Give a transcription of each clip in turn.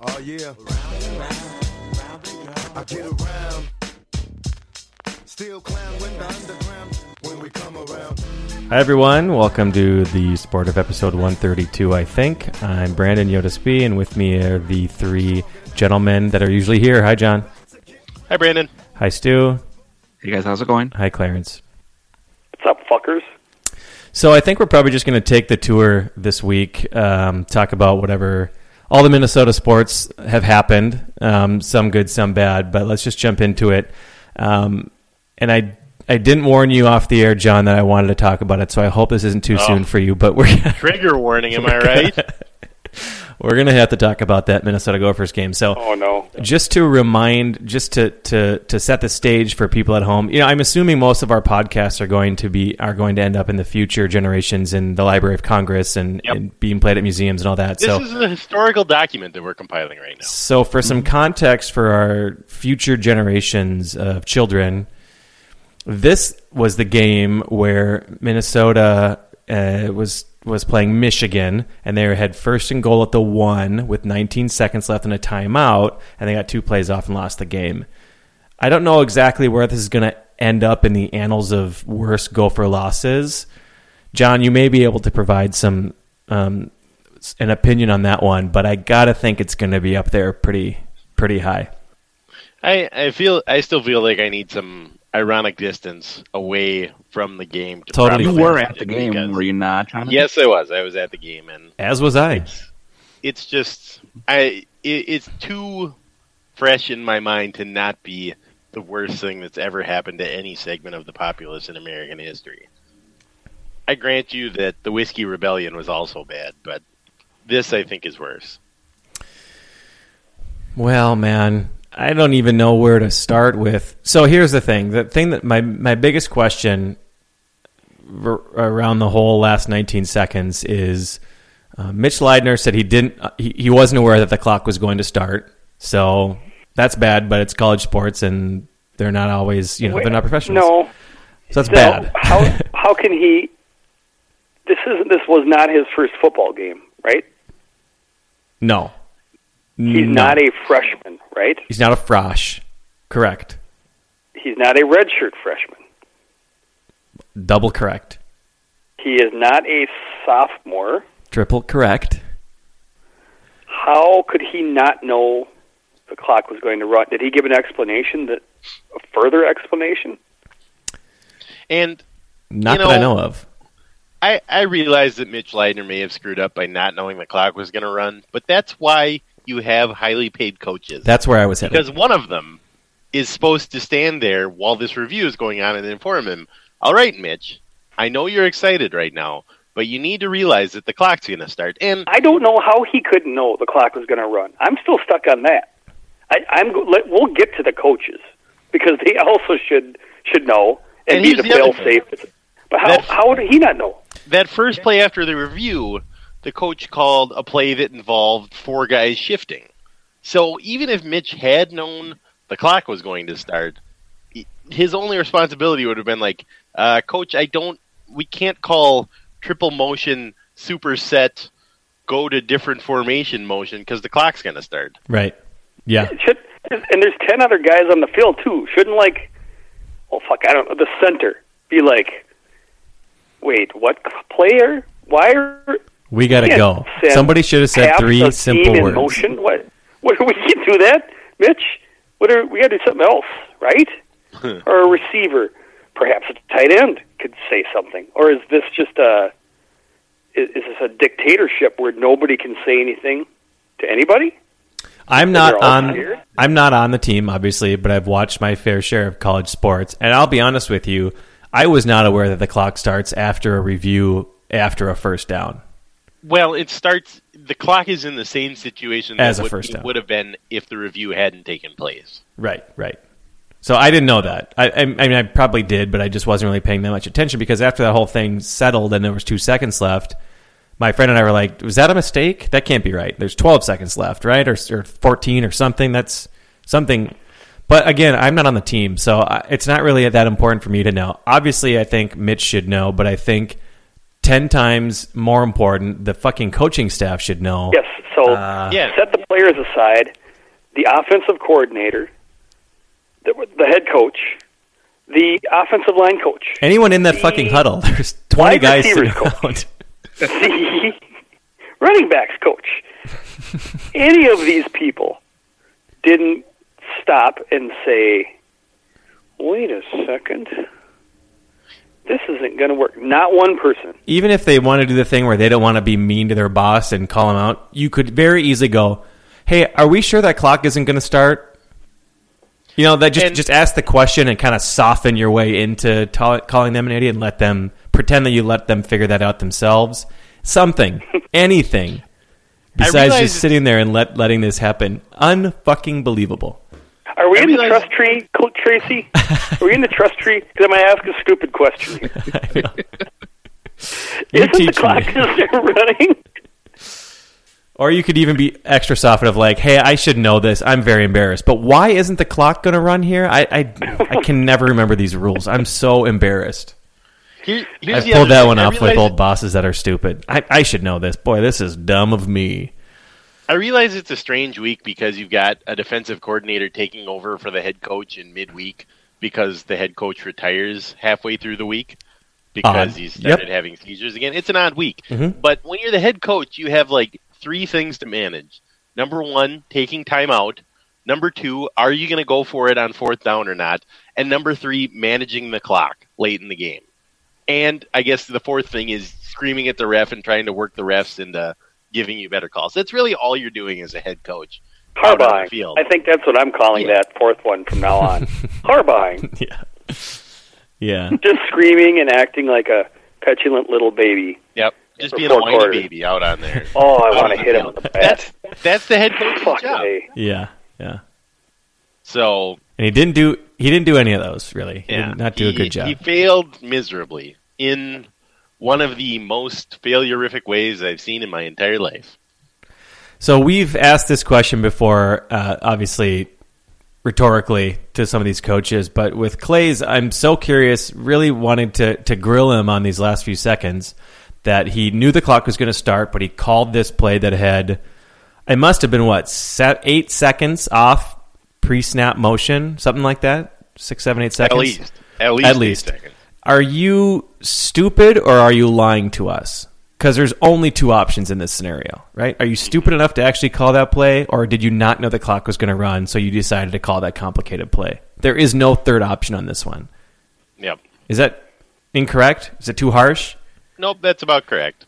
Oh yeah. I get around. Still clown when the underground when we come around. Hi, everyone. Welcome to the Sport of episode 132, I think. I'm Brandon Yodasby, and with me are the three gentlemen that are usually here. Hi, John. Hi, Brandon. Hi, Stu. Hey guys, how's it going? Hi, Clarence. What's up, fuckers? So I think we're probably just going to take the tour this week, um, talk about whatever all the Minnesota sports have happened, um, some good, some bad. But let's just jump into it. Um, and I I didn't warn you off the air, John, that I wanted to talk about it. So I hope this isn't too Oh. soon for you. But we're Trigger warning, am I right? We're going to have to talk about that Minnesota Gophers game. So Oh no. just to remind, just to, to to set the stage for people at home, you know, I'm assuming most of our podcasts are going to be are going to end up in the future generations in the Library of Congress and, Yep. and being played at museums and all that. This so, is a historical document that we're compiling right now. so for some mm-hmm. context for our future generations of children, this was the game where Minnesota uh, was was playing Michigan, and they had first and goal at the one with 19 seconds left in a timeout, and they got two plays off and lost the game. I don't know exactly where this is going to end up in the annals of worst Gopher losses. John, you may be able to provide some um, an opinion on that one, but I gotta think it's going to be up there pretty pretty high. I, I feel I still feel like I need some ironic distance away from the game. To Totally You were at the game, because- were you not, Jonathan? Yes, I was. I was at the game, and As was I. it's just I. It, it's too fresh in my mind to not be the worst thing that's ever happened to any segment of the populace in American history. I grant you that the whiskey rebellion was also bad, but this I think is worse. Well, man, I don't even know where to start with. So here's the thing: the thing that my my biggest question r- around the whole last 19 seconds is uh, Mitch Leidner said he didn't uh, he, he wasn't aware that the clock was going to start. So that's bad, but it's college sports and they're not always, you know, they're not professionals. No. So that's No, bad. how how can he? This isn't this was not his first football game, right? no. He's No. not a freshman, right? He's not a frosh. Correct. He's not a redshirt freshman. Double correct. He is not a sophomore. Triple correct. How could he not know the clock was going to run? Did he give an explanation that a further explanation? And Not You that I know- know of. I, I realize that Mitch Leidner may have screwed up by not knowing the clock was going to run, but that's why you have highly paid coaches. That's where I was headed. because one of them is supposed to stand there while this review is going on and inform him. All right, Mitch, I know you're excited right now, but you need to realize that the clock's going to start. And I don't know how he couldn't know the clock was going to run. I'm still stuck on that. I, I'm. Let, we'll get to the coaches because they also should should know and, And be the the fail safe. But how That- how would he not know? that first play after the review, the coach called a play that involved four guys shifting. So even if Mitch had known the clock was going to start, his only responsibility would have been like, uh, "Coach, I don't. We can't call triple motion superset go to different formation motion because the clock's going to start." Right. Yeah. Should, and there's ten other guys on the field too. Shouldn't like, oh fuck, I don't know. The center be like, wait, what player? Why are We got to go. Somebody should have said three simple words. motion? What? What we can do that, Mitch? What are we got to do something else, right? or a receiver, perhaps a tight end could say something, or is this just a is, is this a dictatorship where nobody can say anything to anybody? I'm not on. scared? I'm not on the team, obviously, but I've watched my fair share of college sports, and I'll be honest with you. I was not aware that the clock starts after a review after a first down. Well, it starts. The clock is in the same situation As that a would, first it down. would have been if the review hadn't taken place. Right, right. So I didn't know that. I, I, I mean, I probably did, but I just wasn't really paying that much attention because after that whole thing settled and there was two seconds left, my friend and I were like, "Was that a mistake? That can't be right. There's 12 seconds left, right, or, or 14 or something. That's something." But again, I'm not on the team, so I, it's not really that important for me to know. Obviously, I think Mitch should know, but I think ten times more important, the fucking coaching staff should know. Yes. So Uh, Yeah. set the players aside. The offensive coordinator, the, the head coach, the offensive line coach, Anyone in that The fucking huddle, there's 20 guys sitting receivers around. the running backs coach. Any of these people didn't stop and say, "Wait a second, this isn't going to work." Not one person. even if they want to do the thing where they don't want to be mean to their boss and call them out, you could very easily go, "Hey, are we sure that clock isn't going to start?" You know, that just And- just ask the question and kind of soften your way into ta- calling them an idiot and let them pretend that you let them figure that out themselves. Something, anything, besides just sitting there and let letting this happen. Unfucking believable. Are we I in the trust tree, Cl- Tracy? Are we in the trust tree? Because I'm going to ask a stupid question. here. I know. You Isn't the clock me. just running? Or you could even be extra soft of like, "Hey, I should know this. I'm very embarrassed, but why isn't the clock going to run here? I, I I can never remember these rules. I'm so embarrassed. Here, I've pulled that thing. one off with old bosses that are stupid. I, I should know this. Boy, this is dumb of me. I realize it's a strange week because you've got a defensive coordinator taking over for the head coach in midweek because the head coach retires halfway through the week because he's Yep. started having seizures again. It's an odd week. Mhm. But when you're the head coach, you have like three things to manage. Number one, taking time out. Number two, are you going to go for it on fourth down or not? And number three, managing the clock late in the game. And I guess the fourth thing is screaming at the ref and trying to work the refs into giving you better calls. That's really all you're doing as a head coach. out on field. I think that's what I'm calling Yeah. that fourth one from now on. Harbaughing. Yeah, yeah. Just screaming and acting like a petulant little baby. Yep. Just being a four whiny quarters. baby out on there. Oh, I want to the hit him with the That's bat. that's the head coach's Fuck job. me. Yeah, yeah. So And he didn't do he didn't do any of those really. He yeah, did not do a good job. He failed miserably in one of the most failurific ways I've seen in my entire life. So we've asked this question before, uh, obviously rhetorically to some of these coaches, but with Claeys, I'm so curious, really wanted to to grill him on these last few seconds that he knew the clock was going to start, but he called this play that had it must have been what set eight seconds off pre-snap motion, something like that, six, seven, eight seconds At least. At least. At least. seconds. Are you stupid or are you lying to us? Because there's only two options in this scenario, right? Are you stupid enough to actually call that play, or did you not know the clock was going to run, so you decided to call that complicated play? There is no third option on this one. Yep. Is that incorrect? Is it too harsh? Nope, that's about correct.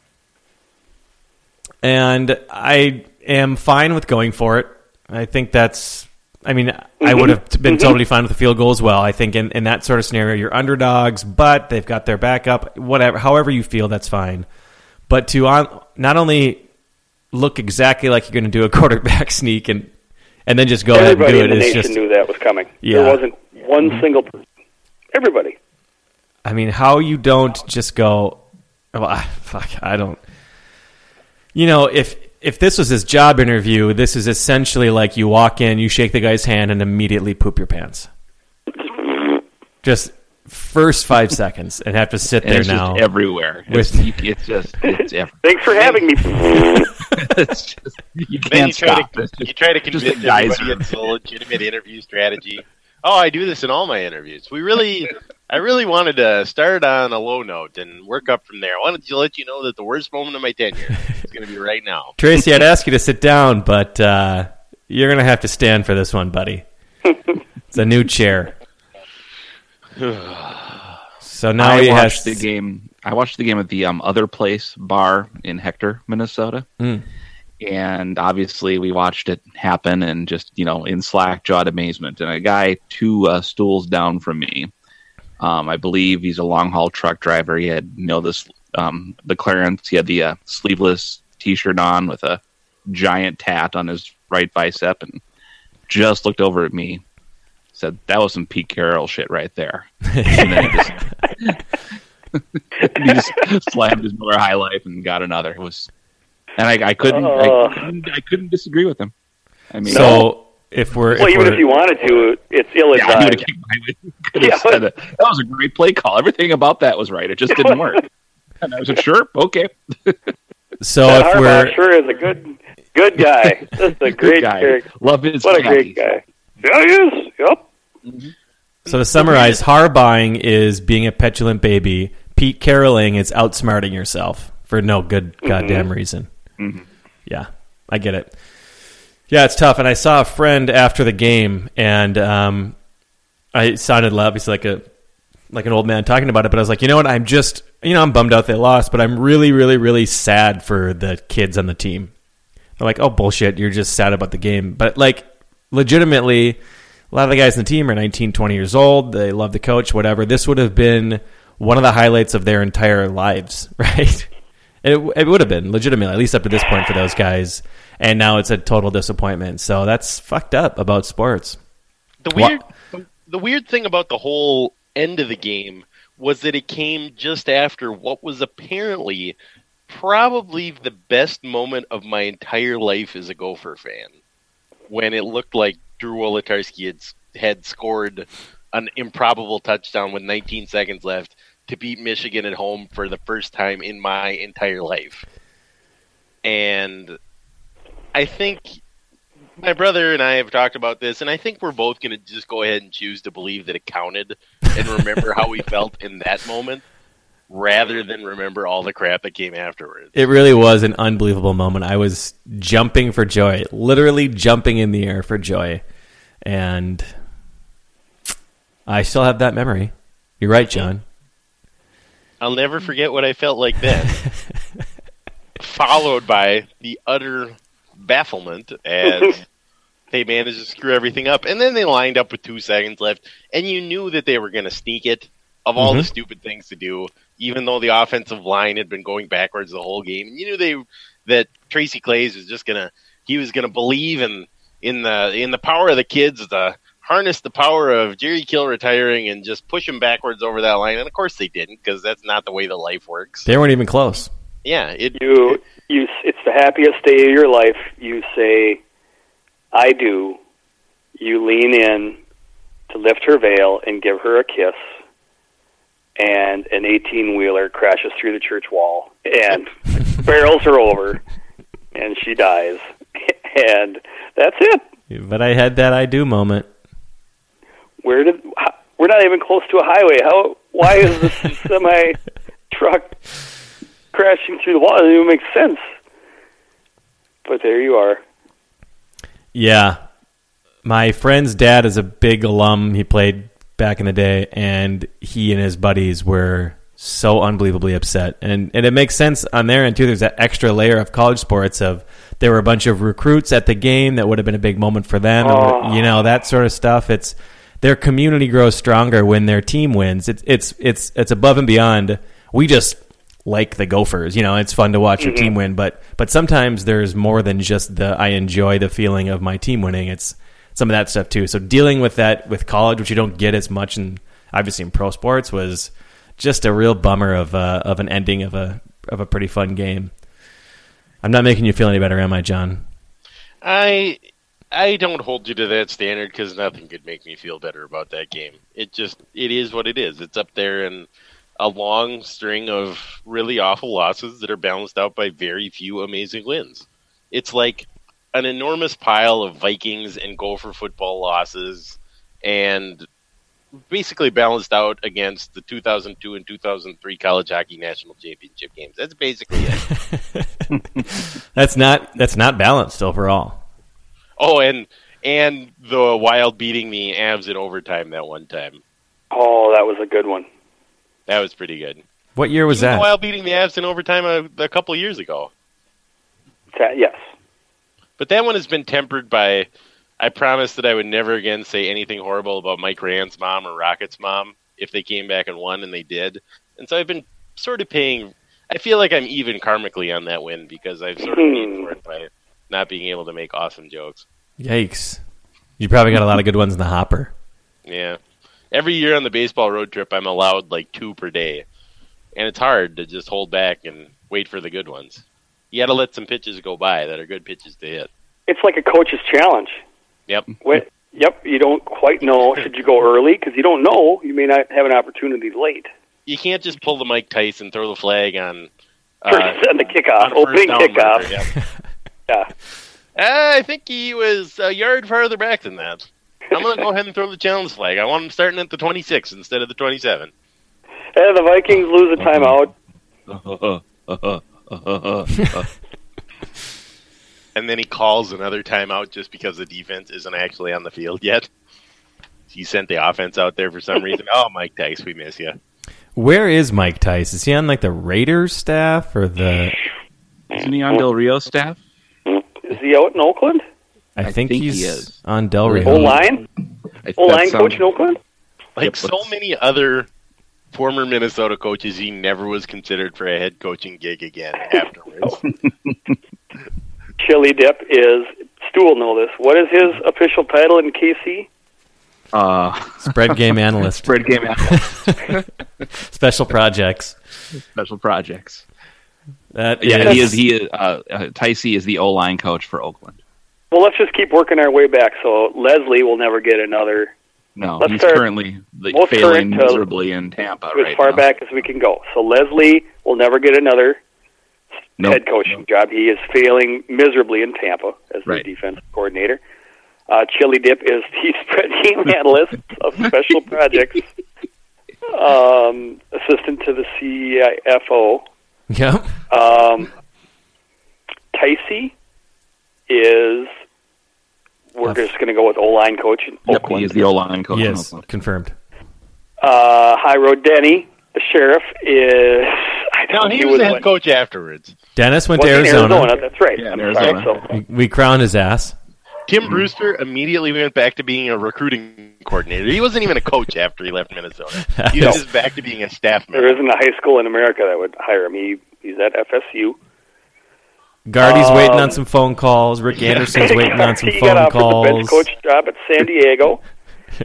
And I am fine with going for it. I think that's. I mean, I mm-hmm. would have been mm-hmm. totally fine with the field goal as well. I think in, in that sort of scenario, you're underdogs, but they've got their backup. Whatever, however you feel, that's fine. But to on, not only look exactly like you're going to do a quarterback sneak and and then just go Everybody ahead and the do it, nation it's just. knew that was coming. Yeah. There wasn't one mm-hmm. single person. Everybody. I mean, how you don't just go, well, I- fuck, I don't. You know, if if this was his job interview, this is essentially like you walk in, you shake the guy's hand, and immediately poop your pants. Just first five seconds, and have to sit And there it's now. just everywhere. It's, With- you, it's just it's everywhere. Thanks for having me. it's just, you can't you try, stop. to, It's just- you try to convince a everybody it's a legitimate interview strategy. Oh, I do this in all my interviews. We really, I really wanted to start on a low note and work up from there. I wanted to let you know that the worst moment of my tenure is going to be right now. Tracy, I'd ask you to sit down, but uh, you're going to have to stand for this one, buddy. It's a new chair. So now I he watched has the game. I watched the game at the um, other place bar in Hector, Minnesota, Mm. and obviously we watched it happen and just you know in slack jawed amazement. And a guy two uh, stools down from me, um, I believe he's a long haul truck driver. He had you know this um, the clearance. He had the uh, sleeveless T-shirt on with a giant tat on his right bicep, and just looked over at me. Said that was some Pete Carroll shit right there. and then he just he just slammed his Miller High Life and got another. It was, and I, I couldn't, Oh. I couldn't, I couldn't disagree with him. I mean, so if we're Well, if even we're, if you wanted to, it's ill yeah, I knew to advised. keep have Yeah. said it. That was a great play call. Everything about that was right. It just didn't work. And I was like, sure, okay, so That if Harbaugh we're sure is a good, good guy. This is a great guy. character. Love his. What a great guy. Yeah, he is. Yep. Mm-hmm. so to summarize, Harbaughing is being a petulant baby. Pete Carrolling is outsmarting yourself for no good mm-hmm. goddamn reason. Mm-hmm. Yeah, I get it. Yeah, it's tough. And I saw a friend after the game, and um, I sounded obviously like a like an old man talking about it, but I was like, you know what? I'm just, you know, I'm bummed out they lost, but I'm really, really, really sad for the kids on the team. They're like, oh bullshit, you're just sad about the game, but like, legitimately, a lot of the guys in the team are 19, 20 years old. They love the coach, whatever. This would have been one of the highlights of their entire lives, right? It, it would have been legitimately, at least up to this point for those guys. And now it's a total disappointment. So that's fucked up about sports. The weird, the, the weird thing about the whole end of the game was that it came just after what was apparently probably the best moment of my entire life as a Gopher fan, when it looked like Drew Wolitarsky had, had scored an improbable touchdown with 19 seconds left to beat Michigan at home for the first time in my entire life. And I think my brother and I have talked about this, and I think we're both going to just go ahead and choose to believe that it counted and remember how we felt in that moment rather than remember all the crap that came afterwards. It really was an unbelievable moment. I was jumping for joy, literally jumping in the air for joy. And I still have that memory. You're right, John. I'll never forget what I felt like then. followed by the utter bafflement as they managed to screw everything up. And then they lined up with two seconds left, and you knew that they were going to sneak it of all the Mhm. stupid things to do, even though the offensive line had been going backwards the whole game. And you knew they that Tracy Claeys was just gonna he was gonna believe in in the in the power of the kids to harness the power of Jerry Kill retiring and just push him backwards over that line. And of course they didn't because that's not the way the life works. They weren't even close. Yeah, it You, you. It's the happiest day of your life. You say, "I do." You lean in to lift her veil and give her a kiss, and an eighteen-wheeler crashes through the church wall and barrels her over, and she dies. And that's it. But I had that I do moment. Where did we're not even close to a highway? How? Why is this semi truck crashing through the wall? It doesn't even make sense. But there you are. Yeah. My friend's dad is a big alum. He played back in the day, and he and his buddies were so unbelievably upset. And and it makes sense on their end too. There's that extra layer of college sports of there were a bunch of recruits at the game that would have been a big moment for them. Oh. You know, that sort of stuff. It's their community grows stronger when their team wins. It's it's it's it's above and beyond. We just like the Gophers. You know, it's fun to watch your team win, but but sometimes there's more than just the I enjoy the feeling of my team winning. It's some of that stuff too. So dealing with that with college, which you don't get as much in obviously in pro sports, was just a real bummer of uh, of an ending of a of a pretty fun game. I'm not making you feel any better, am I, John? I I don't hold you to that standard because nothing could make me feel better about that game. It just it is what it is. It's up there in a long string of really awful losses that are balanced out by very few amazing wins. It's like an enormous pile of Vikings and Gopher football losses and basically balanced out against the 2002 and 2003 college hockey national championship games. That's basically it. That's not that's not balanced overall. oh, and and the Wild beating the Avs in overtime that one time. Oh, that was a good one. That was pretty good. What year was Even the that? Wild beating the Avs in overtime a, a couple years ago. Ta- Yes. But that one has been tempered by I promised that I would never again say anything horrible about Mike Rand's mom or Rocket's mom if they came back and won, and they did. And so I've been sort of paying. I feel like I'm even karmically on that win because I've sort of paid hmm. for it by not being able to make awesome jokes. Yikes! You probably got a lot of good ones in the hopper. Yeah. Every year on the baseball road trip, I'm allowed like two per day. And it's hard to just hold back and wait for the good ones. You got to let some pitches go by that are good pitches to hit. It's like a coach's challenge. Yep. When, yep, you don't quite know. Should you go early? Because you don't know. You may not have an opportunity late. You can't just pull the Mike Tyson, throw the flag on. First on the kickoff, opening kickoff. marker, yep. Yeah. Uh, I think he was a yard farther back than that. I'm going to go ahead and throw the challenge flag. I want him starting at the 26 instead of the 27. And the Vikings lose a timeout. And then he calls another timeout just because the defense isn't actually on the field yet. He sent the offense out there for some reason. Oh, Mike Tice, we miss you. Where is Mike Tice? Is he on like the Raiders staff or the? Isn't he on Del Rio staff? Is he out in Oakland? I, I think, think he he's is. on Del Rio. O line? I, O that line coach in Oakland? Like Yep, so many other former Minnesota coaches, he never was considered for a head coaching gig again afterwards. Chili Dip is, Stu will know this. What is his official title in KC? Uh, Spread game analyst. spread game analyst, Special projects. special projects. That Yeah, is- he is. He is. Uh, uh, Ticey is the O line coach for Oakland. Well, let's just keep working our way back. So Leslie will never get another, No, Let's he's currently like, failing miserably in Tampa as right far now. back as we can go. So Leslie will never get another Nope. head coaching job. He is failing miserably in Tampa as the Right. defense coordinator. Uh, Chili Dip is the spread game analyst of special projects, um, assistant to the CFO. Yep. Um, Ticey is. We're just going to go with O line coach in Yep, Oakland. he is the O line coach. Yes, confirmed. Uh, High Road Denny, the sheriff, is. I no, don't he think was the head one- coach afterwards. Dennis went was to in Arizona. That's right. Yeah, in I'm sorry. Arizona. So, We, we crowned his ass. Tim Brewster immediately went back to being a recruiting coordinator. He wasn't even a coach after he left Minnesota. He was just back to being a staff member. There isn't a high school in America that would hire him. He he's at FSU. Gardy's Um, waiting on some phone calls. Rick Anderson's waiting on some he got phone offered the bench calls. coach job at San Diego.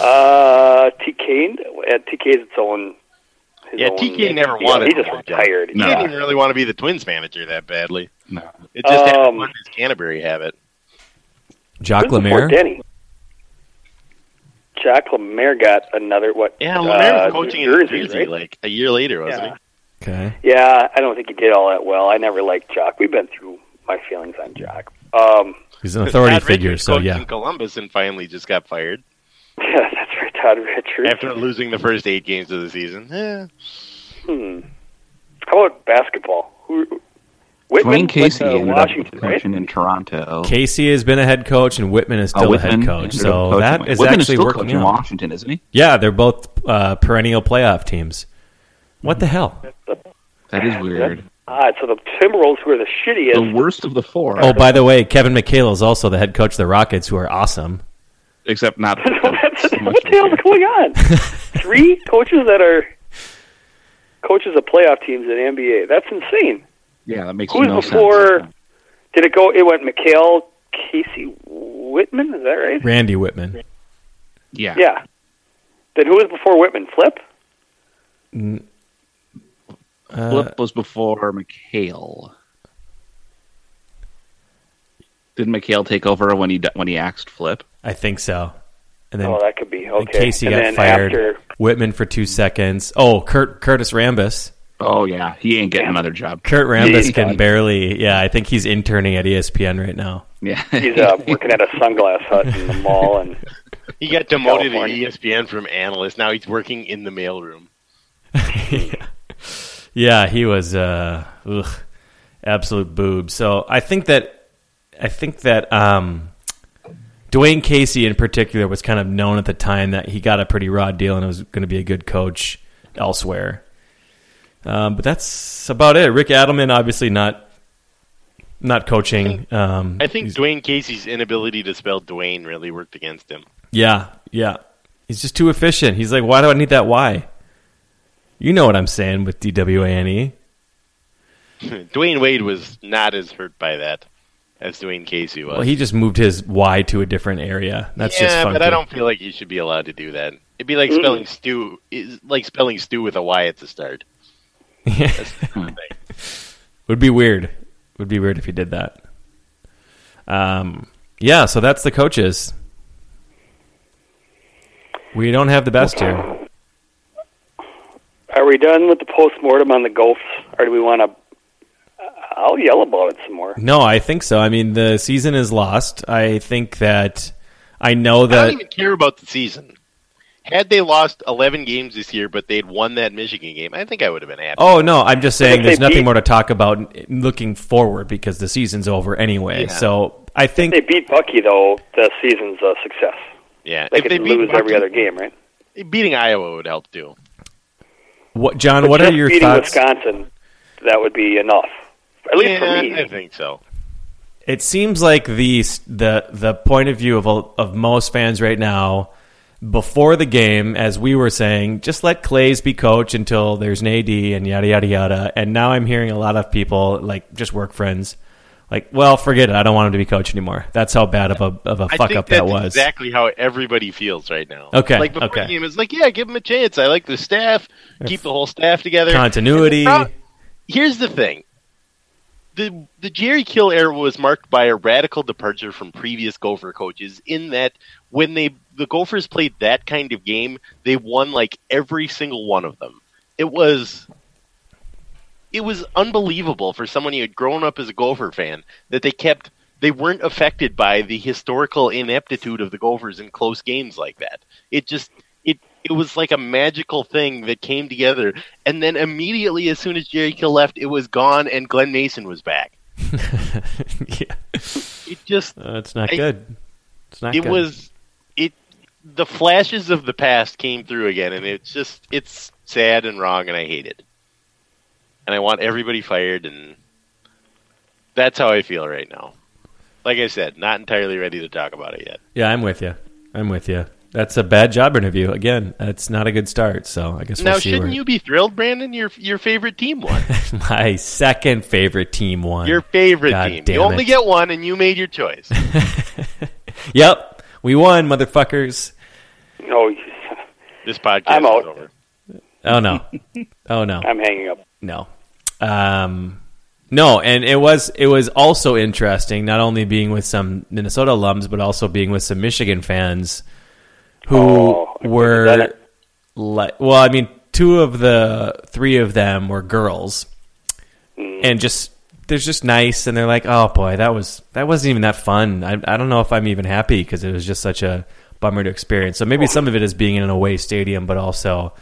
uh, TK, uh, TK is its own. his Yeah, own- TK never yeah, wanted He to just work out. retired. He No. didn't even really want to be the Twins manager that badly. No. It just Um, happened with his Canterbury habit. Jock This is Lemaire. Denny. Jacques Lemaire got another what? Yeah, Lemaire uh, was coaching New in Jersey, Jersey right? like a year later, wasn't Yeah. Okay. Yeah, I don't think he did all that well. I never liked Jacques. We've been through my feelings on Jacques. Um, He's an authority Todd figure, Richards so yeah. in Columbus and finally just got fired yeah, that's right, Todd Richards. after losing the first eight games of the season. Eh. Hmm. How about basketball? Who? Wittman Dwane Casey went to ended Washington, up right? in Toronto. Casey has been a head coach, and Wittman is Uh, still a Wittman head coach. So coaching- that is Wittman actually still working coaching out. Washington, isn't he? Yeah, they're both uh, perennial playoff teams. What the hell? That is weird. Ah, so the Timberwolves, who are the shittiest, The worst of the four. Oh, by the way, Kevin McHale is also the head coach of the Rockets, who are awesome. except not. That's- so much what the hell's weird. going on? Three coaches that are coaches of playoff teams in the NBA. That's insane. Yeah, that makes Who's no before- sense. Did it go? It went McHale, Casey, Wittman. Is that right? Randy Wittman. Yeah. Yeah. Then who was before Wittman? Flip. Uh, Flip was before McHale. Did McHale take over when he when he axed Flip? I think so. And then Oh, that could be and okay. Casey and got then fired. After, Wittman for two seconds. Oh, Kurt Curtis Rambis. Oh yeah, he ain't getting another job. Kurt Rambis He- can barely. Yeah, I think he's interning at ESPN right now. Yeah, he's uh, working at a sunglass hut in the mall, and He got demoted at California. ESPN from analyst. Now he's working in the mailroom. Yeah, he was uh, ugh, absolute boob. So I think that I think that um, Dwane Casey in particular was kind of known at the time that he got a pretty raw deal and was going to be a good coach elsewhere. Um, but that's about it. Rick Adelman obviously not not coaching. Um, I think Dwane Casey's inability to spell Dwayne really worked against him. Yeah, yeah. He's just too efficient. He's like, why do I need that Y? You know what I'm saying with D W A N E. Dwyane Wade was not as hurt by that as Dwane Casey was. Well, he just moved his Y to a different area. That's yeah, just funky. but I don't feel like he should be allowed to do that. It'd be like spelling stew, is like spelling stew with a Y at the start. That's the kind of thing. Would be weird. Would be weird if he did that. Um, yeah. So that's the coaches. We don't have the best here. Are we done with the post-mortem on the Gophs, or do we want to? Uh, I'll yell about it some more. No, I think so. I mean, the season is lost. I think that I know that. I don't even care about the season. Had they lost 11 games this year, but they'd won that Michigan game, I think I would have been happy. Oh no, I'm just saying there's nothing beat- more to talk about looking forward because the season's over anyway. Yeah. So I think If they beat Bucky, though, the season's a success. yeah. They if could they beat lose every other game, right? beating Iowa would help too. What John, But what are your beating thoughts? Wisconsin, that would be enough. At least yeah, for me. I think so. It seems like the the the point of view of of most fans right now before the game, as we were saying, just let Claeys be coach until there's an AD and yada yada yada. And now I'm hearing a lot of people like just work friends, like, well, forget it, I don't want him to be coach anymore. That's how bad of a of a I fuck up that that's was. exactly how everybody feels right now. Okay, Like before okay. the game, it's like, yeah, give him a chance. I like the staff. Keep the whole staff together. Continuity. Pro- Here's the thing. The the Jerry Kill era was marked by a radical departure from previous Gopher coaches in that when they the Gophers played that kind of game, they won like every single one of them. It was it was unbelievable for someone who had grown up as a Gopher fan that they kept they weren't affected by the historical ineptitude of the Gophers in close games like that. It just it it was like a magical thing that came together and then immediately as soon as Jerry Kill left it was gone and Glen Mason was back. yeah, It just Uh, it's not I- good. It's not it good. was it the flashes of the past came through again and it's just it's sad and wrong and I hate it. And I want everybody fired and that's how I feel right now. Like I said, not entirely ready to talk about it yet. Yeah, I'm with you. I'm with you. That's a bad job interview. Again, that's not a good start. So I guess we'll now, see shouldn't where you be thrilled, Brandon? Your your favorite team won. my second favorite team won. Your favorite God team. damn You only it. get one, and you made your choice. Yep, we won, motherfuckers. Oh, no, This podcast I'm out. is over. Oh no, oh no, I'm hanging up. no, um, no. And it was it was also interesting, not only being with some Minnesota alums, but also being with some Michigan fans who Oh, okay. Is that were like, well, I mean, two of the three of them were girls, Mm. and just they're just nice, and they're like, oh boy, that was that wasn't even that fun. I I don't know if I'm even happy because it was just such a bummer to experience. So maybe some of it is being in an away stadium, but also.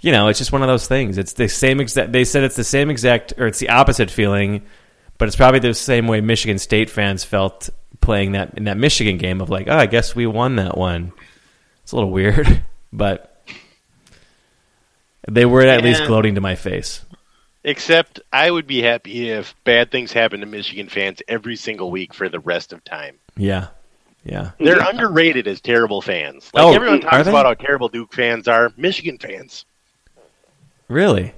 You know, it's just one of those things. It's the same exact. They said it's the same exact, or it's the opposite feeling, but it's probably the same way Michigan State fans felt playing that in that Michigan game of like, oh, I guess we won that one. It's a little weird, but they were at least gloating to my face. Except, I would be happy if bad things happen to Michigan fans every single week for the rest of time. Yeah, yeah. They're underrated as terrible fans. Like Oh, everyone talks about how terrible Duke fans are. Michigan fans. Really?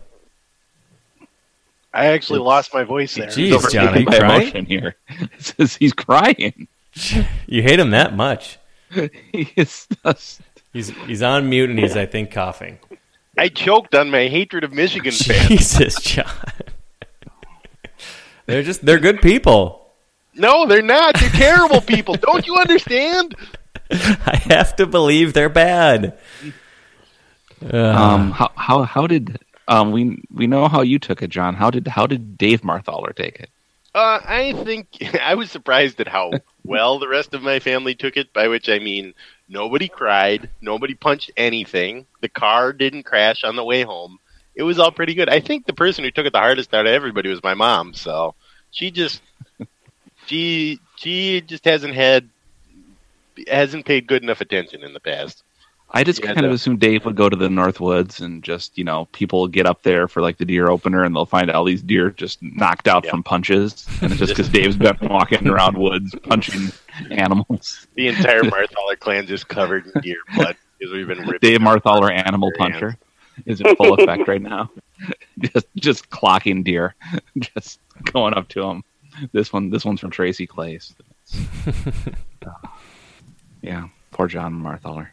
I actually lost my voice there. Jeez, He's John, are you overtaken crying? emotion here. It says he's crying. You hate him that much? He is just- He's he's on mute and he's I think coughing. I choked on my hatred of Michigan fans. Jesus, John. they're just they're good people. No, they're not. They're terrible people. Don't you understand? I have to believe they're bad. Uh, um, how how how did um we we know how you took it, John? How did how did Dave Marthaler take it? Uh, I think I was surprised at how well the rest of my family took it. By which I mean Nobody cried. Nobody punched anything. The car didn't crash on the way home. It was all pretty good. I think the person who took it the hardest out of everybody was my mom. So she just she she just hasn't had hasn't paid good enough attention in the past. I just Yeah, kind of the- assumed Dave would go to the Northwoods and just, you know, people get up there for like the deer opener and they'll find all these deer just knocked out Yeah. from punches. And it's just because Dave's been walking around woods punching animals. The entire Marthaler clan just covered in deer blood because we've been ripping Dave them Marthaler. Animal Their hands. Puncher, is in full effect right now. just just clocking deer, just going up to them. This one, this one's from Tracy Claeys. yeah, poor John Marthaler.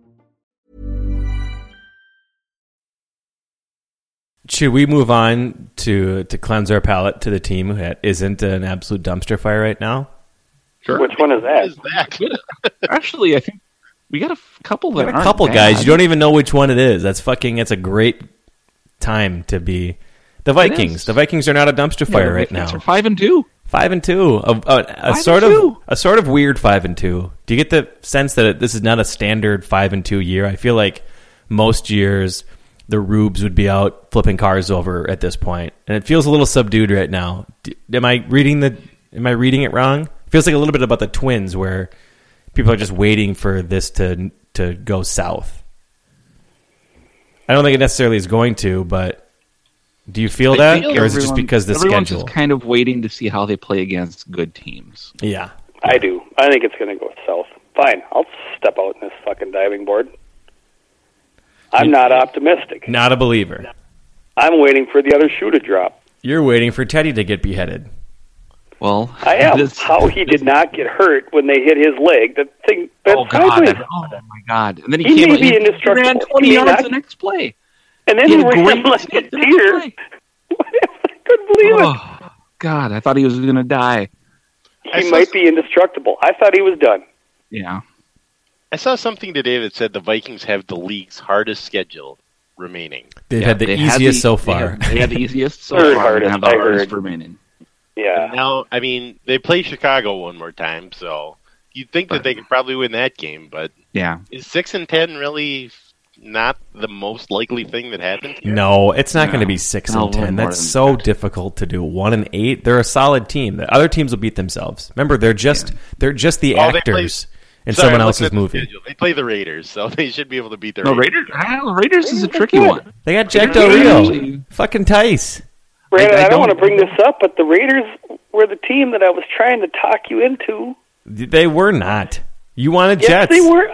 Should we move on to to cleanse our palate to the team who ha- isn't an absolute dumpster fire right now? Sure. Which one is that? is that? Actually, I think we got a f- couple that a aren't couple bad. guys. You don't even know which one it is. That's fucking. It's a great time to be the Vikings. The Vikings are not a dumpster fire the right now. are five and two. Five and two, a, a, uh, a Five sort and of two. a sort of weird five and two. Do you get the sense that it, this is not a standard five and two year? I feel like most years the Rubes would be out flipping cars over at this point, and it feels a little subdued right now. D- am I reading the? Am I reading it wrong? It feels like a little bit about the Twins, where people are just waiting for this to to go south. I don't think it necessarily is going to, but do you feel I that, think or is it just because the schedule? just kind of waiting to see how they play against good teams. yeah. I do. I think it's going to go south. Fine, I'll step out in this fucking diving board. I'm not optimistic. Not a believer. I'm waiting for the other shoe to drop. You're waiting for Teddy to get beheaded. Well, I am. this- How he did not get hurt when they hit his leg. The thing. That's Oh god! sideways. that- Oh my god! And then he, He came. may be he indestructible. ran twenty He yards not- the next play. And then He he ran like a skip the next deer. I couldn't believe it. Oh god! I thought he was going to die. He saw might some- be indestructible. I thought he was done. Yeah. I saw something today that said the Vikings have the league's hardest schedule remaining. They've Yeah, had the they easiest the- so they far. had- They had, the easiest so Third far. hardest, and have the I hardest heard. remaining. Yeah. And now, I mean, they play Chicago one more time, so you'd think that they could probably win that game. But Yeah. is six and ten really not the most likely thing that happened? Here? No, it's not No. going to be six No, and ten. That's so that. difficult to do. One and eight, they're a solid team. The other teams will beat themselves. Remember, they're just they're just the Oh, they actors in Sorry, someone else's looking the movie. schedule. They play the Raiders, so they should be able to beat the No, Raiders. Raiders. Ah, Raiders is a tricky good. one. They got Jack They're Del Rio, fucking Tice. Brandon, I- I, I don't want to bring this up, but the Raiders were the team that I was trying to talk you into. They were not. You wanted Yes, Jets. they were.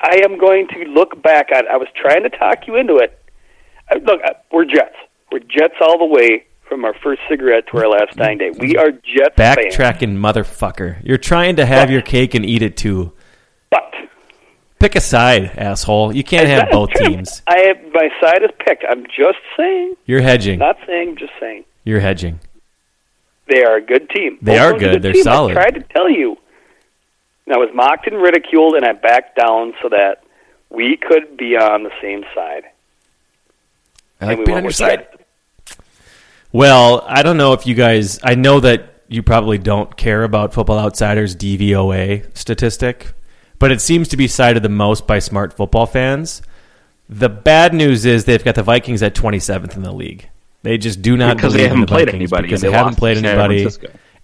I am going to look back on. I was trying to talk you into it. Uh, Look, uh, we're Jets. We're Jets all the way from our first cigarette to our last dying day. We are Jets fans. Backtracking motherfucker. You're trying to have your cake and eat it too. But Pick a side, asshole. You can't have both teams. I have my side is picked. I'm just saying, You're hedging. not saying, just saying. You're hedging. They are a good team. They Both are good. They're team. solid. I tried to tell you. And I was mocked and ridiculed, and I backed down so that we could be on the same side. I like being on your side. Well, I don't know if you guys. I know that you probably don't care about Football Outsiders DVOA statistic, but it seems to be cited the most by smart football fans. The bad news is they've got the Vikings at 27th in the league. They just do not Because they believe in haven't the played Vikings anybody. because They they haven't played anybody.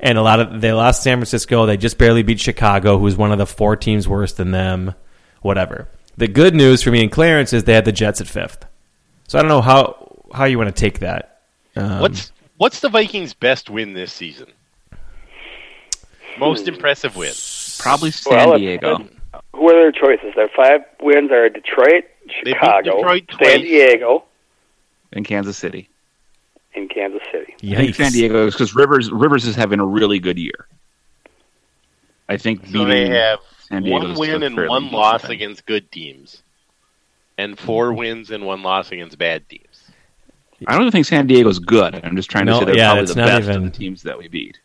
And a lot of they lost San Francisco. They just barely beat Chicago, who's one of the four teams worse than them. Whatever. The good news for me and Clarence is they had the Jets at fifth. So I don't know how how you want to take that. Um, What's what's the Vikings' best win this season? Most impressive win. Probably San Well, it's- Diego. Who are their choices? Their five wins are Detroit, Chicago, Detroit San. Diego, in Kansas City. In Kansas City. I think San Diego is because Rivers Rivers is having a really good year. I think So they have San one win and one loss thing. against good teams, and four mm-hmm. wins and one loss against bad teams. I don't think San Diego's good. I'm just trying to say they're yeah, probably the best even- of the teams that we beat.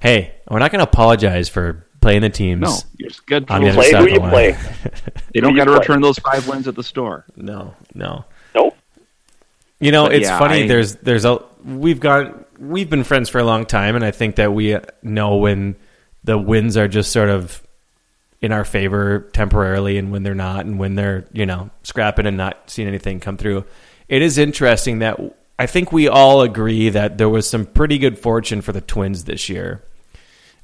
Hey, we're not going to apologize for playing the teams. No, you're good. on the other Play side who of the you line. play. They don't Who got to return those five wins at the store. no, no. Nope. You know, But it's yeah, funny. I- there's there's a we've gone we've been friends for a long time, and I think that we know when the wins are just sort of in our favor temporarily, and when they're not, and when they're you know scrapping and not seeing anything come through. It is interesting that I think we all agree that there was some pretty good fortune for the Twins this year.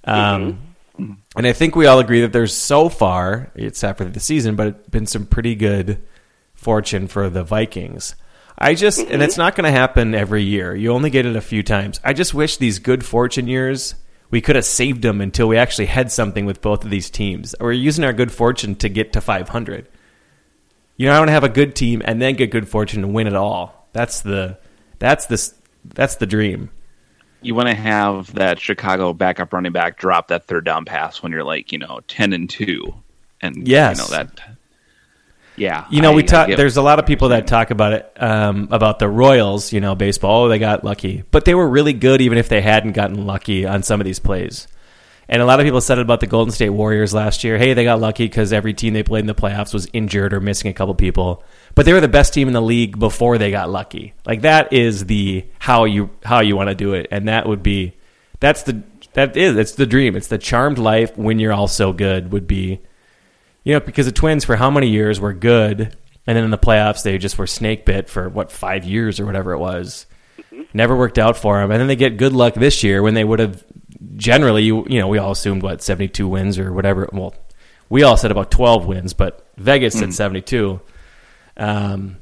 Um, And I think we all agree that there's so far, except for the season, but it's been some pretty good fortune for the Vikings. I just, and it's mm-hmm. not going to happen every year. You only get it a few times. I just wish these good fortune years, we could have saved them until we actually had something with both of these teams. We're using our good fortune to get to 500. You know, I want to have a good team and then get good fortune and win it all. That's the, that's the, that's the dream. You want to have that Chicago backup running back drop that third down pass when you're like, you know, ten and two, and Yes. you know that. Yeah, You know, I- we talk. There's a lot of people that talk about it um, about the Royals. You know, baseball. Oh, they got lucky, but they were really good even if they hadn't gotten lucky on some of these plays. And a lot of people said it about the Golden State Warriors last year. Hey, they got lucky because every team they played in the playoffs was injured or missing a couple people. But they were the best team in the league before they got lucky. Like that is the how you how you want to do it, and that would be that's the that is it's the dream. It's the charmed life when you're all so good would be you know, because the Twins for how many years were good, and then in the playoffs they just were snake bit for what five years or whatever it was. Mm-hmm. Never worked out for them, and then they get good luck this year when they would have generally, you you know, we all assumed what seventy two wins or whatever. Well, we all said about twelve wins, but Vegas said mm. seventy two. Um,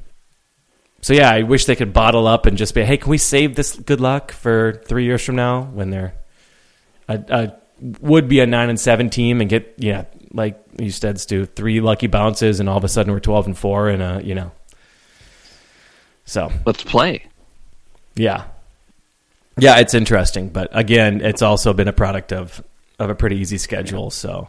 so yeah, I wish they could bottle up and just be, hey, can we save this good luck for three years from now when they're a, a would be a nine and seven team and get yeah like you said Stu three lucky bounces and all of a sudden we're twelve and four and uh you know so Let's play. yeah yeah it's interesting but again it's also been a product of of a pretty easy schedule so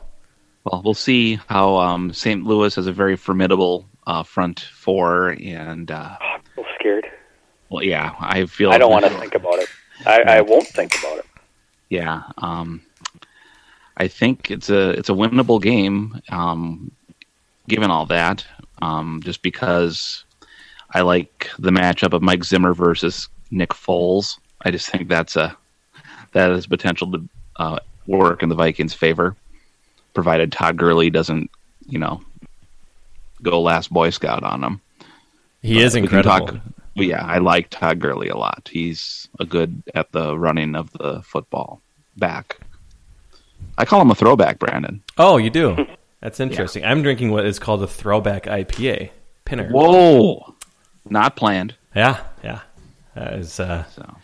Well, we'll see how um, St. Louis has a very formidable uh, front four, and uh, I'm so scared. well, yeah, I feel I don't want to think about it. I, I won't think about it. Yeah, um, I think it's a it's a winnable game. Um, given all that, um, just because I like the matchup of Mike Zimmer versus Nick Foles, I just think that's a that has potential to uh, work in the Vikings' favor, provided Todd Gurley doesn't, you know, go last Boy Scout on him. he is incredible talk- yeah, I like Todd Gurley a lot. He's a good at the running of the football back. I call him a throwback, Brandon. oh you do that's interesting I'm drinking what is called a throwback IPA pinner Whoa, not planned. yeah yeah that is uh So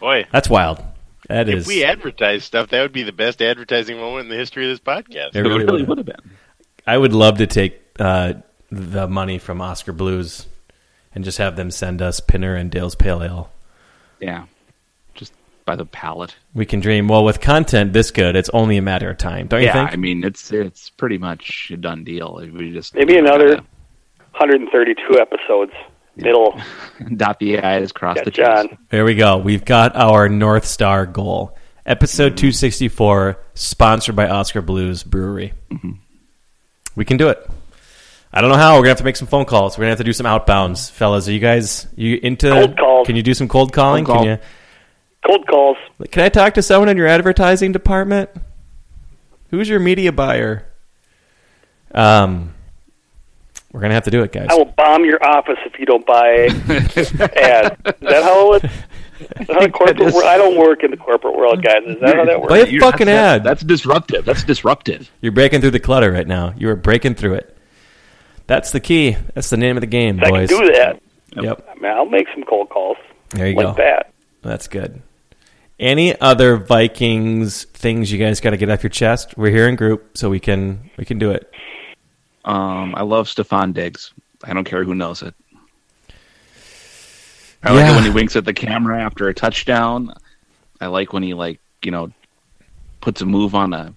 Boy, that's wild that if is we advertise stuff, that would be the best advertising moment in the history of this podcast. It it really really, would. would have been. I would love to take uh, the money from Oskar Blues and just have them send us Pinner and Dale's Pale Ale. Yeah, just by the palate. We can dream. Well, with content this good, it's only a matter of time, don't you yeah, think? I mean it's it's pretty much a done deal. We just Maybe another gotta 132 episodes. Middle. dot the i's, cross Got the John. t's. There we go. We've got our North Star goal. Episode 264, sponsored by Oskar Blues Brewery. Mm-hmm. We can do it. I don't know how. We're gonna have to make some phone calls. We're gonna have to do some outbounds, fellas. Are you guys you into? Cold calls. Can you do some cold calling? Cold call. Can you? Cold calls. Can I talk to someone in your advertising department? Who's your media buyer? Um, we're gonna have to do it, guys. I will bomb your office if you don't buy ads. Is that how it was? Is that how not a corporate is- world. I don't work in the corporate world, guys. Is that how that works? Play a fucking that's, ad. That's, that's disruptive. That's disruptive. You're breaking through the clutter right now. You are breaking through it. That's the key. That's the name of the game, boys. I can boys. do that. Yep. I mean, I'll make some cold calls There you like go. that. That's good. Any other Vikings things you guys got to get off your chest? We're here in group, so we can we can do it. Um, I love Stefon Diggs. I don't care who knows it. I like it when he winks at the camera after a touchdown. I like when he like you know puts a move on a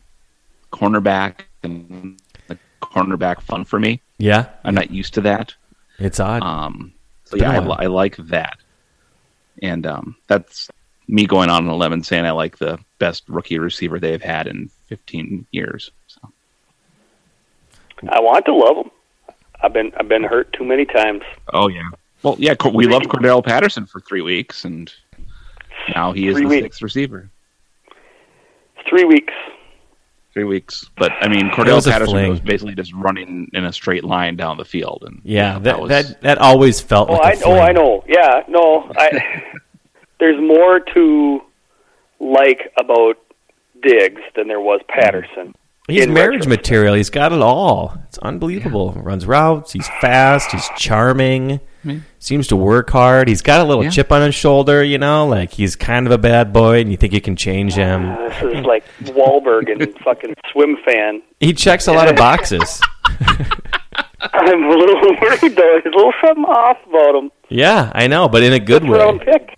cornerback and the cornerback fun for me. Yeah, I'm not used to that. it's odd. Um, so Been yeah, I, I like that, and um, that's me going on an 11 saying I like the best rookie receiver they've had in 15 years. So I want to love them. I've been I've been hurt too many times. oh yeah, well yeah, we loved Cordarrelle Patterson for three weeks, and now he is Three the weeks. sixth receiver. Three weeks. Three weeks, but I mean Cordarrelle was Patterson fling. was basically just running in a straight line down the field, and yeah, you know, that, was- that that always felt Oh, like I a oh I know. Yeah, no. I there's more to like about Diggs than there was Patterson. He's in marriage material. He's got it all. It's unbelievable. Runs routes. He's fast. He's charming. Seems to work hard. He's got a little Yeah. chip on his shoulder. You know, like he's kind of a bad boy, and you think you can change him. Uh, this is like Wahlberg and fucking Swimfan. He checks a lot of boxes. I'm a little worried though. There's a little something off about him. yeah, I know, but in a good Fifth round way. pick.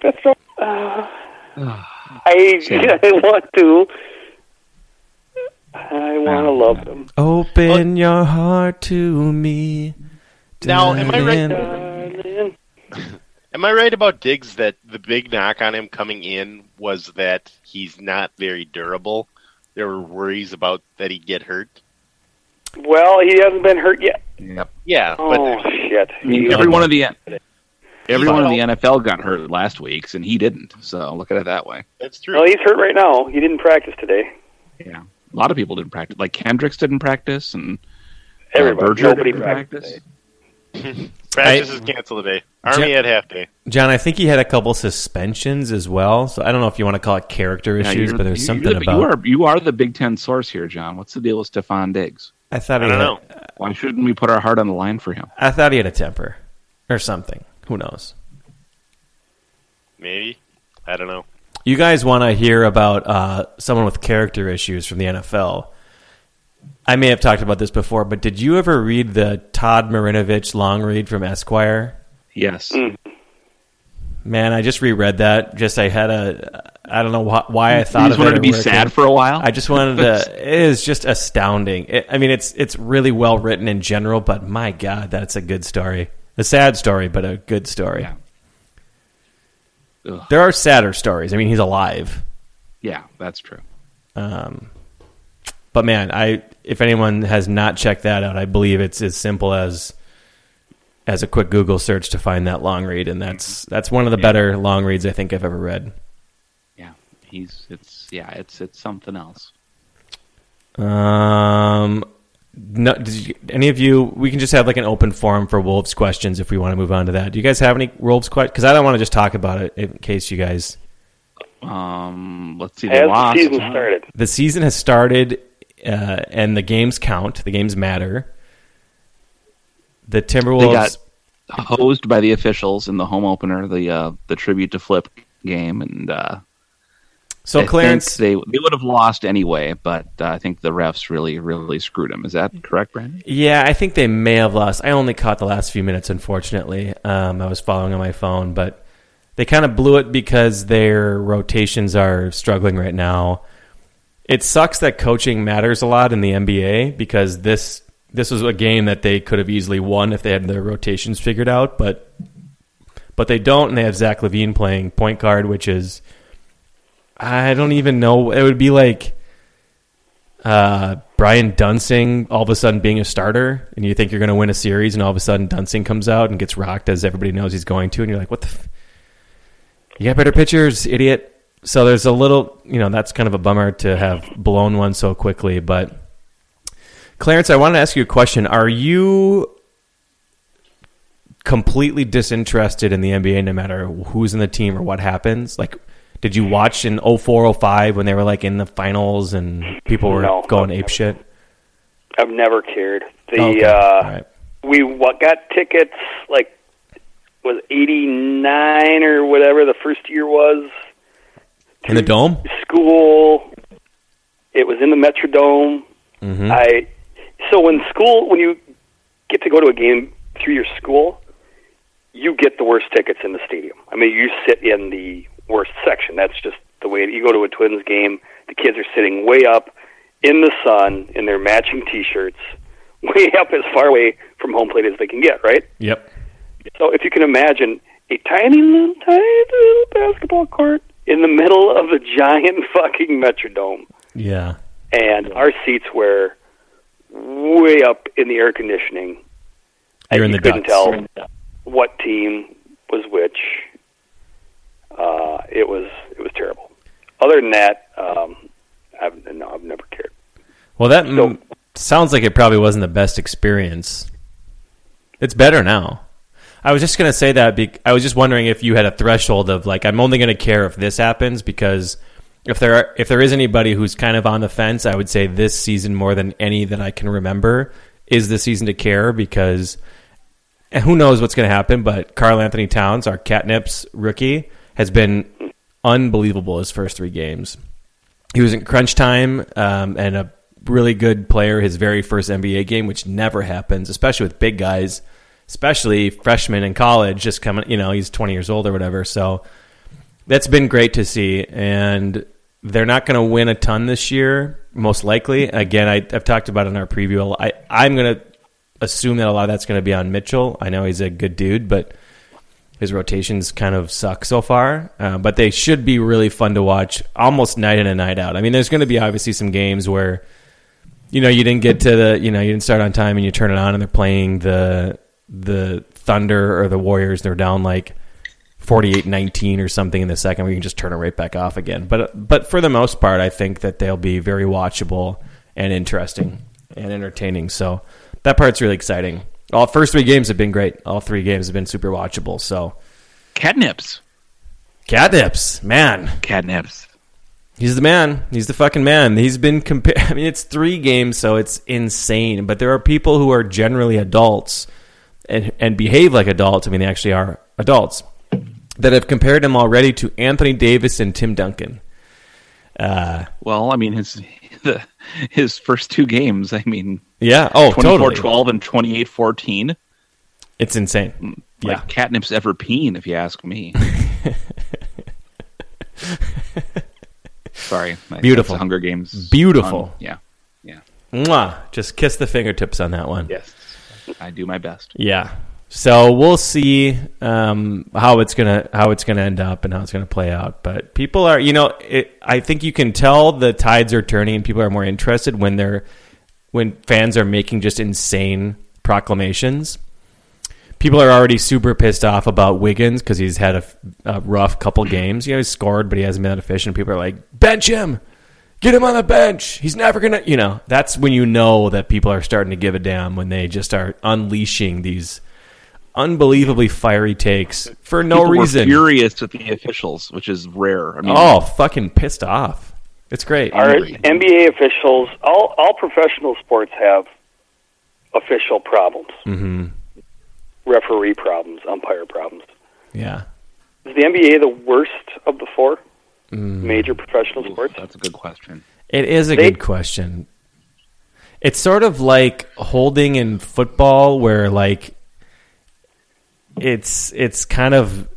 Fifth round. Uh, I I want to. I want to love them. Open your heart to me. Now, am I right? Am I right about Diggs that the big knock on him coming in was that he's not very durable? There were worries about that he'd get hurt. Well, he hasn't been hurt yet. Yep. Yeah, Oh but shit! I mean, every one of the everyone in Well- the NFL got hurt last week's, and he didn't. So look at it that way. that's true. Well, he's hurt right now. He didn't practice today. Yeah, a lot of people didn't practice. Like Kendricks didn't practice, and uh, Everybody, Berger nobody didn't practiced. practice. Practice I- is canceled today. Army Ja- at half day. John, I think he had a couple suspensions as well. So I don't know if you want to call it character Yeah, issues, you're- but there's you're something the- about. you are you are the Big Ten source here, John. What's the deal with Stefon Diggs? I thought I he don't had, know. Why shouldn't we put our heart on the line for him? I thought he had a temper or something. Who knows? Maybe. I don't know. You guys want to hear about uh, someone with character issues from the NFL? I may have talked about this before, but did you ever read the Todd Marinovich long read from Esquire? Yes. Mm. Man, I just reread that. Just I had a, I don't know wh- why I You thought just of wanted it to be sad came- for a while. I just wanted to. It is just astounding. It, I mean, it's it's really well written in general, but my God, that's a good story. A sad story, but a good story. Yeah. Ugh. There are sadder stories. I mean, he's alive. yeah, that's true. Um, but man, I if anyone has not checked that out, I believe it's as simple as as a quick Google search to find that long read, and that's that's one of the better long reads I think I've ever read. Yeah, he's it's yeah, it's it's something else. Um, no, did you, any of you? We can just have like an open forum for Wolves questions if we want to move on to that. Do you guys have any Wolves questions? Because I don't want to just talk about it in case you guys. Um, let's see. They As the lost. season started, The season has started, uh, and the games count. The games matter. The Timberwolves. They got hosed by the officials in the home opener, the uh, the tribute to Flip game, and uh, so I Clarence, they they would have lost anyway, but uh, I think the refs really really screwed them. Is that correct, Brandon? Yeah, I think they may have lost. I only caught the last few minutes, unfortunately. Um, I was following on my phone, but they kind of blew it because their rotations are struggling right now. It sucks that coaching matters a lot in the NBA because this this was a game that they could have easily won if they had their rotations figured out, but but they don't, and they have Zach LaVine playing point guard, which is I don't even know. It would be like uh, Brian Duensing all of a sudden being a starter, and you think you're going to win a series, and all of a sudden Duensing comes out and gets rocked as everybody knows he's going to, and you're like, what the? F- you got better pitchers, idiot. So there's a little, you know, that's kind of a bummer to have blown one so quickly. But Clarence, I want to ask you a question. Are you completely disinterested in the NBA no matter who's in the team or what happens? Like, did you watch in 04, 05 when they were like in the finals and people were No, going I've ape shit? I've never cared. The Okay, uh, right. we what got tickets like was eighty nine or whatever the first year was. In the dome? School. It was in the Metrodome. Mm-hmm. I so when school when you get to go to a game through your school, you get the worst tickets in the stadium. I mean, you sit in the worst section. That's just the way you go to a Twins game. The kids are sitting way up in the sun in their matching T-shirts, way up as far away from home plate as they can get. Right. Yep. So if you can imagine a tiny little, tiny little basketball court in the middle of a giant fucking Metrodome Yeah. and our seats were way up in the air conditioning. and You're in you the couldn't ducts. tell what team was which. Uh, it was it was terrible. Other than that, um, I've no, I've never cared. Well, that mm, sounds like it probably wasn't the best experience. It's better now. I was just going to say that. Be- I was just wondering if you had a threshold of like, I'm only going to care if this happens because if there are, if there is anybody who's kind of on the fence, I would say this season more than any that I can remember is the season to care because and who knows what's going to happen. But Karl-Anthony Towns, our catnips rookie, has been unbelievable his first three games. He was in crunch time um, and a really good player his very first NBA game, which never happens, especially with big guys, especially freshmen in college, just coming, you know, he's 20 years old or whatever. So that's been great to see. And they're not going to win a ton this year, most likely. Again, I, I've talked about it in our preview. I, I'm going to assume that a lot of that's going to be on Mitchell. I know he's a good dude, but his rotations kind of suck so far, uh, but they should be really fun to watch almost night in and night out. I mean, there's going to be obviously some games where, you know, you didn't get to the, you know, you didn't start on time and you turn it on and they're playing the the Thunder or the Warriors. They're down like 48-19 or something in the second you can just turn it right back off again. But but for the most part, I think that they'll be very watchable and interesting and entertaining. So that part's really exciting. All first three games have been great. All three games have been super watchable. So Catnips. catnips, man, Catnips. he's the man. He's the fucking man. He's been compared. I mean, it's three games, so it's insane. But there are people who are generally adults and and behave like adults. I mean, they actually are adults that have compared him already to Anthony Davis and Tim Duncan. Uh, Well, I mean his the, his first two games. I mean, yeah. Oh, 24 totally. 12 and 28 14. It's insane. Like Yeah. catnip's ever peen, if you ask me. Sorry. Beautiful. Hunger Games. Beautiful. Um, yeah. Yeah. Mwah. Just kiss the fingertips on that one. Yes. I do my best. Yeah. So we'll see um, how it's gonna how it's gonna end up and how it's gonna play out. But people are, you know, it, I think you can tell the tides are turning and people are more interested when they're when fans are making just insane proclamations. People are already super pissed off about Wiggins because he's had a, a rough couple games. You know, he's scored, but he hasn't been that efficient. People are like, bench him, get him on the bench. He's never gonna, you know. That's when you know that people are starting to give a damn when they just are unleashing these unbelievably fiery takes for no People were reason. furious with the officials, which is rare. I mean, Oh, fucking pissed off. It's great. Our NBA officials, all all professional sports have official problems, hmm referee problems, umpire problems. Yeah. Is the NBA the worst of the four Mm. major professional sports? that's a good question. It is a They- good question. It's sort of like holding in football where like it's it's kind of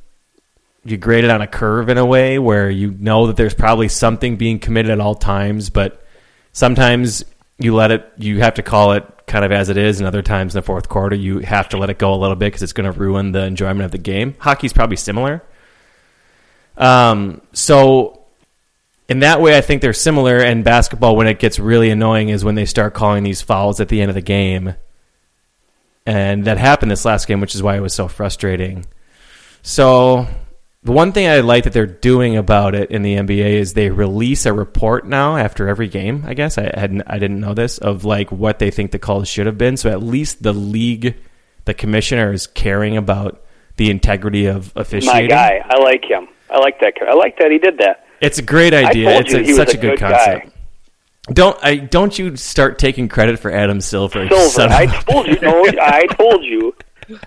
you grade it on a curve in a way where you know that there's probably something being committed at all times, but sometimes you let it you have to call it kind of as it is and other times in the fourth quarter you have to let it go a little bit because it's going to ruin the enjoyment of the game. Hockey's probably similar. Um so in that way, I think they're similar. And basketball, when it gets really annoying, is when they start calling these fouls at the end of the game. And that happened this last game, which is why it was so frustrating. So, the one thing I like that they're doing about it in the NBA is they release a report now after every game. I guess I hadn't, I didn't know this of like what they think the calls should have been. So at least the league the commissioner is caring about the integrity of officiating. My guy, I like him. I like that. I like that he did that. It's a great idea. It's a, such a a good, good concept. guy. Don't I don't you start taking credit for Adam Silver? Silver. I told you. No, I told you.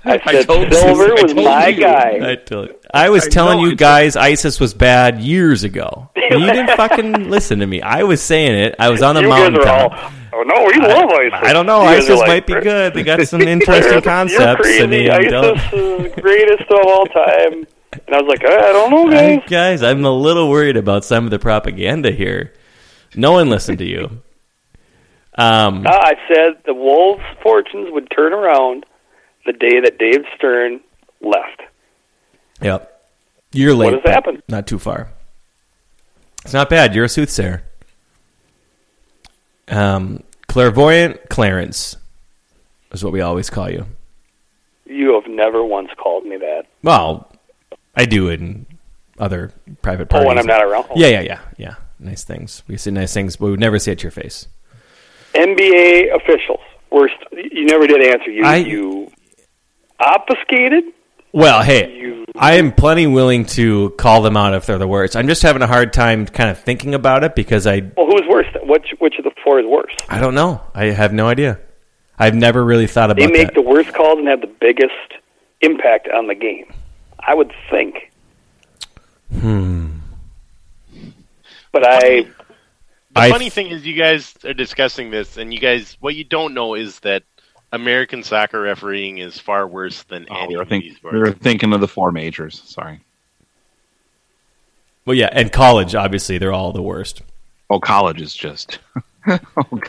I said told you. Silver I was told my you. guy. I, told you. I was I telling know, you guys ISIS was bad years ago. You didn't fucking listen to me. I was saying it. I was on the you guys mountain. are all. Oh no, we love ISIS. I don't know. You ISIS like, might be good. They got some interesting You're concepts. crazy. I mean, ISIS is the greatest of all time. And I was like, I don't know, I- guys. guys, I'm a little worried about some of the propaganda here. No one listened to you. Um, Ah, I said the Wolves' fortunes would turn around the day that Dave Stern left. Yep. You're late. has happened? Not too far. It's not bad. You're a soothsayer. Um, clairvoyant Clarence is what we always call you. You have never once called me that. Well, I do in other private parties. Oh, when I'm not around. Yeah, yeah, yeah, yeah. Nice things. We say nice things, but we would never say it to your face. NBA officials. Worst. You never did answer. You I- you obfuscated. Well, hey, You- I am plenty willing to call them out if they're the worst. I'm just having a hard time kind of thinking about it because I Well, who's worse? Which which of the four is worse? I don't know. I have no idea. I've never really thought about. They make that. the worst calls and have the biggest impact on the game. I would think. Hmm. But I The I- funny thing is, you guys are discussing this, and you guys, what you don't know is that American soccer refereeing is far worse than Oh, any we, were of think, these we were sports. thinking of the four majors. Sorry. well, yeah, and college obviously they're all the worst. Oh, college is just. oh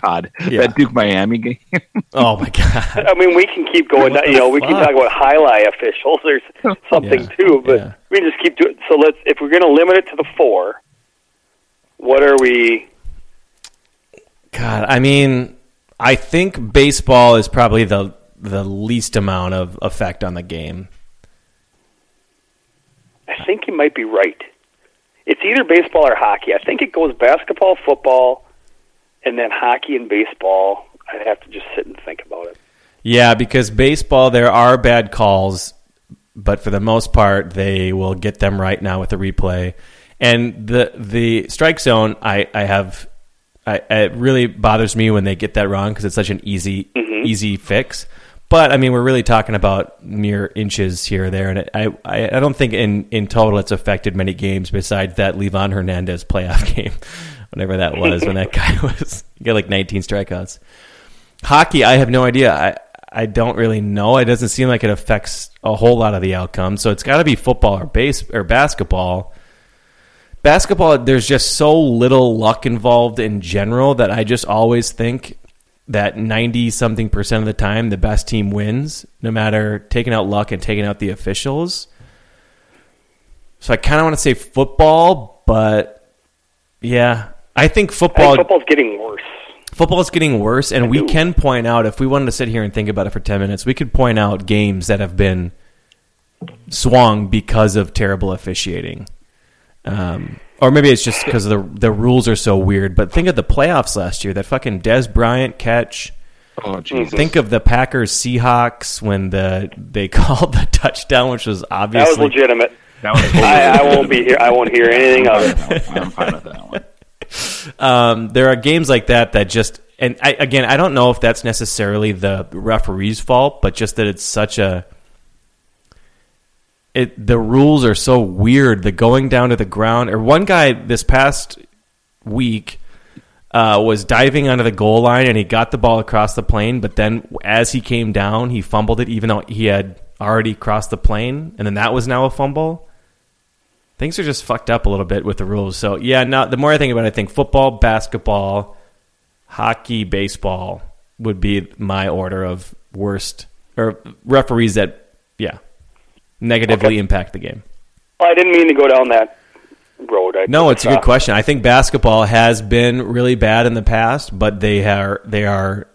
God, Yeah. that Duke Miami game. Oh my god. I mean, we can keep going. What You the know, we can fuck? talk about highlight officials. There's something Yeah, too, but yeah. we can just keep doing. So let's. If we're going to limit it to the four, what are we? God, I mean, I think baseball is probably the the least amount of effect on the game. I think you might be right. It's either baseball or hockey. I think it goes basketball, football, and then hockey and baseball. I'd have to just sit and think about it. Yeah, because baseball there are bad calls, but for the most part they will get them right now with the replay. And the the strike zone, I I have, I, it really bothers me when they get that wrong because it's such an easy mm-hmm. easy fix. But I mean, we're really talking about mere inches here or there, and it, I, I don't think in in total it's affected many games besides that Livan Hernandez playoff game, whatever that was when that guy was got like 19 strikeouts. Hockey, I have no idea. I I don't really know. It doesn't seem like it affects a whole lot of the outcome. So it's got to be football or base or basketball. Basketball, there's just so little luck involved in general that I just always think that 90 something percent of the time the best team wins, no matter taking out luck and taking out the officials. So I kind of want to say football, but yeah, I think I football think football's getting worse. football's getting worse and we do. can point out if we wanted to sit here and think about it for 10 minutes we could point out games that have been swung because of terrible officiating um, or maybe it's just because the the rules are so weird but think of the playoffs last year that fucking Dez Bryant catch Oh Jesus! think of the Packers Seahawks when the they called the touchdown which was obviously That was legitimate. That was I, I won't be here. I won't hear anything of it. I'm fine with that one. um, there are games like that that just and I, again I don't know if that's necessarily the referee's fault, but just that it's such a it the rules are so weird. The going down to the ground or one guy this past week uh, was diving onto the goal line and he got the ball across the plane, but then as he came down, he fumbled it even though he had already crossed the plane, and then that was now a fumble things are just fucked up a little bit with the rules. So yeah, now the more I think about it, I think football, basketball, hockey, baseball would be my order of worst or referees that yeah negatively impact the game. Well, I didn't mean to go down that road. I No, it's a good question. I think basketball has been really bad in the past, but they are they are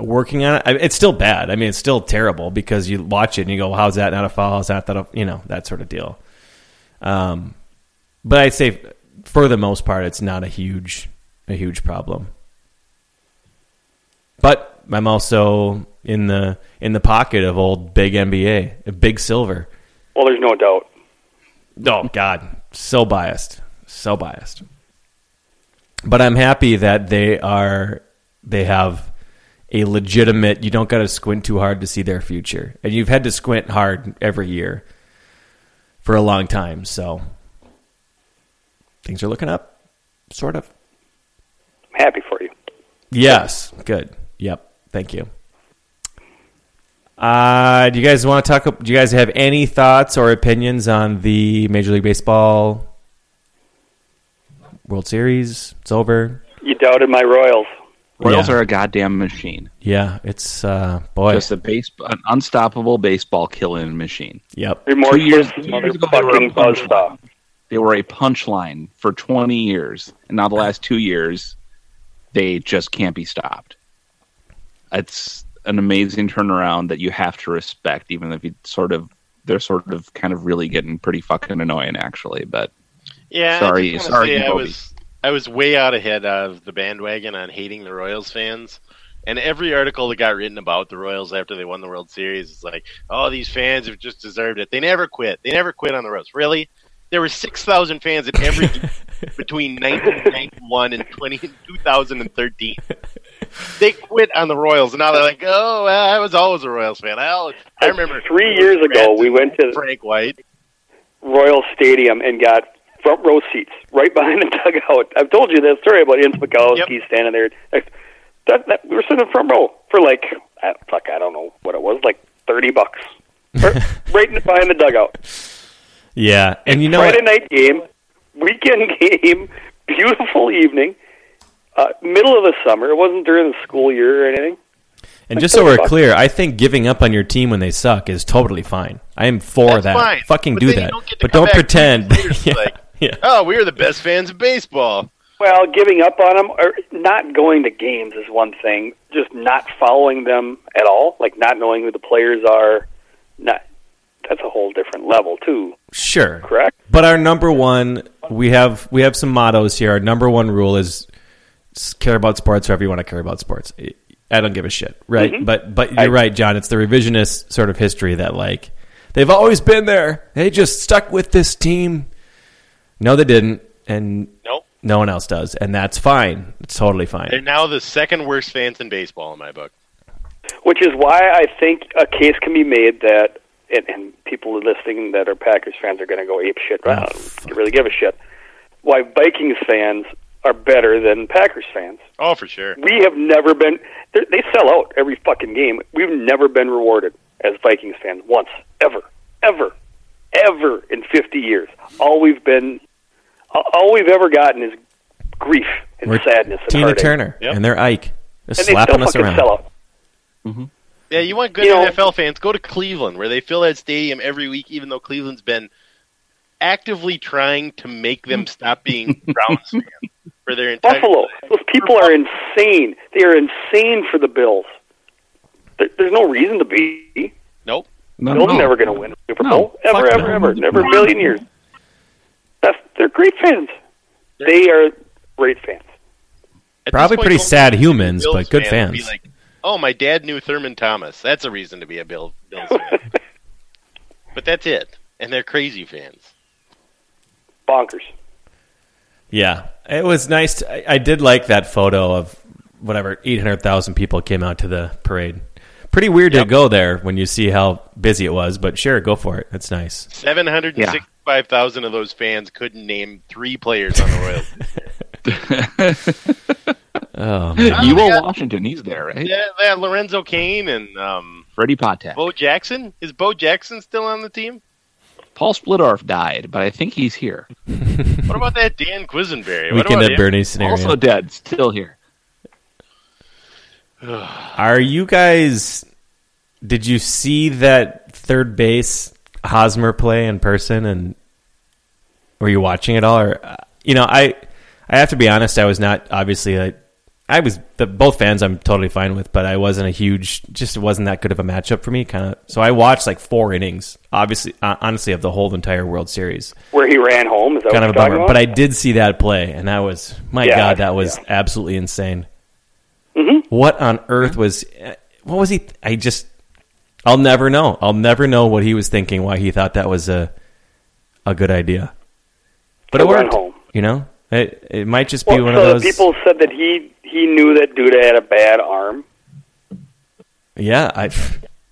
working on it. I- It's still bad. I mean, it's still terrible because you watch it and you go, "How's that not a foul? How's that that a, you know that sort of deal?" Um, but I'd say for the most part, it's not a huge a huge problem. But I'm also in the in the pocket of old big NBA, big silver. Well, there's no doubt. Oh God, so biased, so biased. But I'm happy that they are they have a legitimate. You don't got to squint too hard to see their future, and you've had to squint hard every year for a long time. So things are looking up, sort of. I'm happy for you. Yes, good. Yep, thank you. Uh, do you guys want to talk? Do you guys have any thoughts or opinions on the Major League Baseball World Series? It's over. You doubted my Royals. Royals Yeah. are a goddamn machine. Yeah, it's uh, boy. Just a base, an unstoppable baseball killing machine. Yep. Remorseless Two years- two years ago, they were motherfucking a bunch buzzsaw. They were a punchline for 20 years, and now the last two years, they just can't be stopped. It's an amazing turnaround that you have to respect, even if you sort of they're sort of kind of really getting pretty fucking annoying, actually. But Yeah, Sorry- I, sorry, I was I was way out ahead of the bandwagon on hating the Royals fans. And every article that got written about the Royals after they won the World Series is like, "Oh, these fans have just deserved it. They never quit. They never quit on the Royals." Really? There were six thousand fans at every game between 1991 and 20, 2013. They quit on the Royals, and now they're like, "Oh, I was always a Royals fan." I, always, I remember Three years ago, we went to Frank White. Royal Stadium and got front row seats right behind the dugout. I've told you that story about Ince Mikowski Yep. standing there. That, that, we were sitting in front row for like, I, fuck, I don't know what it was, like thirty bucks, right right in- behind the dugout. Yeah, and you know Friday what? night game, weekend game, beautiful evening, uh, middle of the summer. It wasn't during the school year or anything. And just so we're clear, I think giving up on your team when they suck is totally fine. I am for That's that. fine. Fucking But do that. don't but don't pretend. yeah, like- yeah. Oh, we were the best fans of baseball. Well, giving up on them or not going to games is one thing. Just not following them at all, like not knowing who the players are, not that's a whole different level too. Sure. Correct. But our number one, we have we have some mottos here. Our number one rule is s- care about sports however you want to care about sports. I don't give a shit, right? Mhm. But but you're right, John. It's the revisionist sort of history that like they've always been there. They just stuck with this team. No, they didn't, and Nope. no one else does, and that's fine. It's totally fine. They're now the second worst fans in baseball in my book. Which is why I think a case can be made that, and, and people listening that are Packers fans are going to go ape shit. Oh, Well, really give a shit. Why Vikings fans are better than Packers fans. Oh, for sure. We have never been. they're- sell out every fucking game. We've never been rewarded as Vikings fans once, ever, ever, ever in fifty years. All we've been, all we've ever gotten is grief and We're sadness and Tina heartache. Turner Yep. and they're Ike, just and slapping still us around. sell out. Mm-hmm. Yeah, you want good You know- NFL fans? Go to Cleveland, where they fill that stadium every week, even though Cleveland's been actively trying to make them stop being Browns fans for their entire Buffalo. Those people are insane. They are insane for the Bills. There's no reason to be. Nope. no, Bills no. are never going to win a Super No, ever, ever, no. ever, never a million years. That's they're great fans. They are great fans. At Probably point, pretty most sad Bills humans, but good fan fans. like, oh, my dad knew Thurman Thomas. That's a reason to be a Bill, Bills fan. but that's it. And they're crazy fans. Bonkers. Yeah, it was nice. To, I, I did like that photo of whatever eight hundred thousand people came out to the parade. Pretty weird to go there when you see how busy it was, but sure, go for it. That's nice. Seven hundred and sixty-five thousand of those fans couldn't name three players on the Royals. Oh, man. you will Washington. He's there, right? yeah, they had Lorenzo Cain and um, Freddie Patek. Bo Jackson. Is Bo Jackson still on the team? Paul Splittorff died, but I think he's here. What about that Dan Quisenberry? What Weekend about at? Bernie's scenario. Also dead, still here. Are you guys? Did you see that third base Hosmer play in person, and were you watching it all? Or uh, you know, I I have to be honest. I was not obviously. I, I was the both fans. I'm totally fine with, but I wasn't a huge. Just wasn't that good of a matchup for me. Kind of. So I watched like four innings. Obviously, uh, honestly, of the whole entire World Series. Where he ran home. Is that Kind of a bummer. about? But I did see that play, and that was my Yeah, god. That was yeah. absolutely insane. What on earth was? uh, What was he? I just, I'll never know. I'll never know what he was thinking. Why he thought that was a a good idea. But it worked. home. You know, it it might just be Well, one so of those. people said that he he knew that Duda had a bad arm. Yeah, I,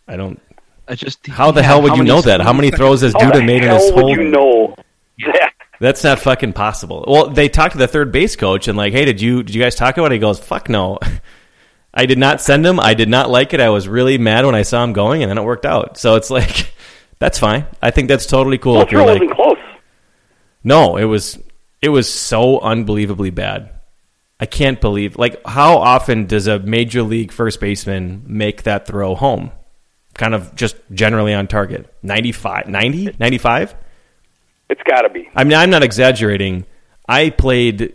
I don't. I just How the yeah, hell would you know that? How many throws has How Duda made in hell his would whole? you know that? That's not fucking possible. Well, they talked to the third base coach and like, hey, did you did you guys talk about it? He goes, fuck no. I did not send him. I did not like it. I was really mad when I saw him going, and then it worked out. So it's like, that's fine. I think that's totally cool. Well, if you're throw like, wasn't close. no, it was it was so unbelievably bad. I can't believe like how often does a major league first baseman make that throw home? Kind of just generally on target. 95, 90, 95? It's got to be. I mean, I'm not exaggerating. I played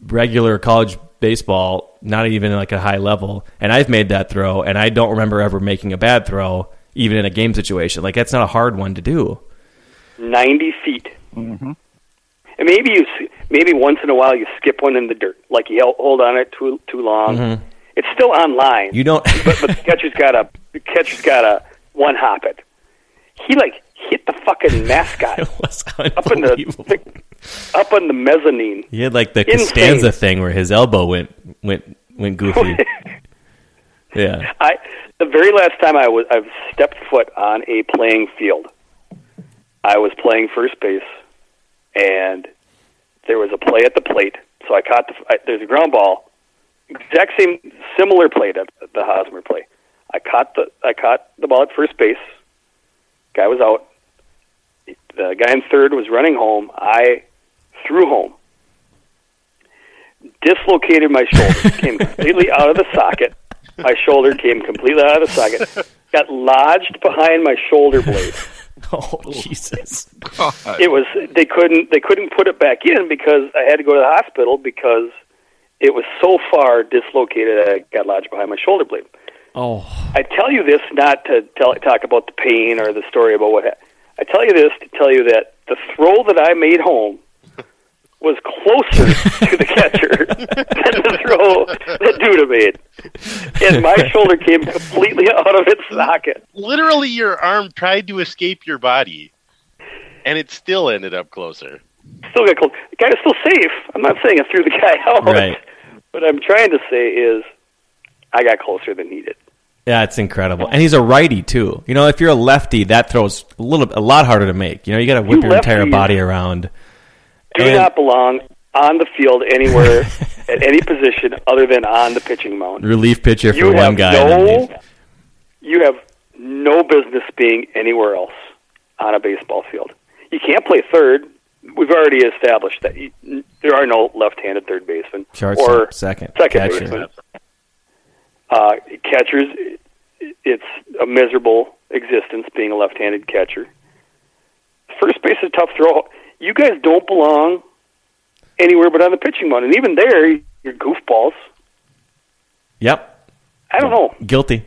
regular college baseball, not even like a high level, and I've made that throw, and I don't remember ever making a bad throw, even in a game situation. Like that's not a hard one to do. 90 feet. Mm-hmm. And maybe you, s- maybe once in a while you skip one in the dirt, like you hold on it too too long. It's still online. Mm-hmm. You don't. but, but the catcher's got a the catcher's got a one hop it. He like hit the fucking mascot it was up in the, up on the mezzanine. He had like the Insane. Costanza thing where his elbow went went went goofy. yeah. I the very last time I was I've stepped foot on a playing field. I was playing first base, and there was a play at the plate. So I caught the I, there's a ground ball, exact same similar play to the Hosmer play. I caught the I caught the ball at first base. Guy was out. The guy in third was running home. I threw home. Dislocated my shoulder. came completely out of the socket. My shoulder came completely out of the socket. Got lodged behind my shoulder blade. Oh Jesus. It was they couldn't they couldn't put it back in because I had to go to the hospital because it was so far dislocated I got lodged behind my shoulder blade. Oh. I tell you this not to tell, talk about the pain or the story about what. ha- I tell you this to tell you that the throw that I made home was closer to the catcher than the throw that Duda made, and my shoulder came completely out of its socket. Literally, your arm tried to escape your body, and it still ended up closer. Still got close. The guy is still safe. I'm not saying I threw the guy out. Right. What I'm trying to say is, I got closer than he did. Yeah, it's incredible. And he's a righty too. You know, if you're a lefty, that throws a little a lot harder to make. You know, you got to whip You your entire body around. Do And- not belong on the field anywhere at any position other than on the pitching mound. Relief pitcher for you one guy. no, you have no business being anywhere else on a baseball field. You can't play third. We've already established that you, there are no left-handed third baseman Shortstop, or second, second catcher. baseman. Uh, catchers, it's a miserable existence being a left-handed catcher. First base is a tough throw. You guys don't belong anywhere but on the pitching mound, and even there, you're goofballs. Yep. I don't know. Guilty.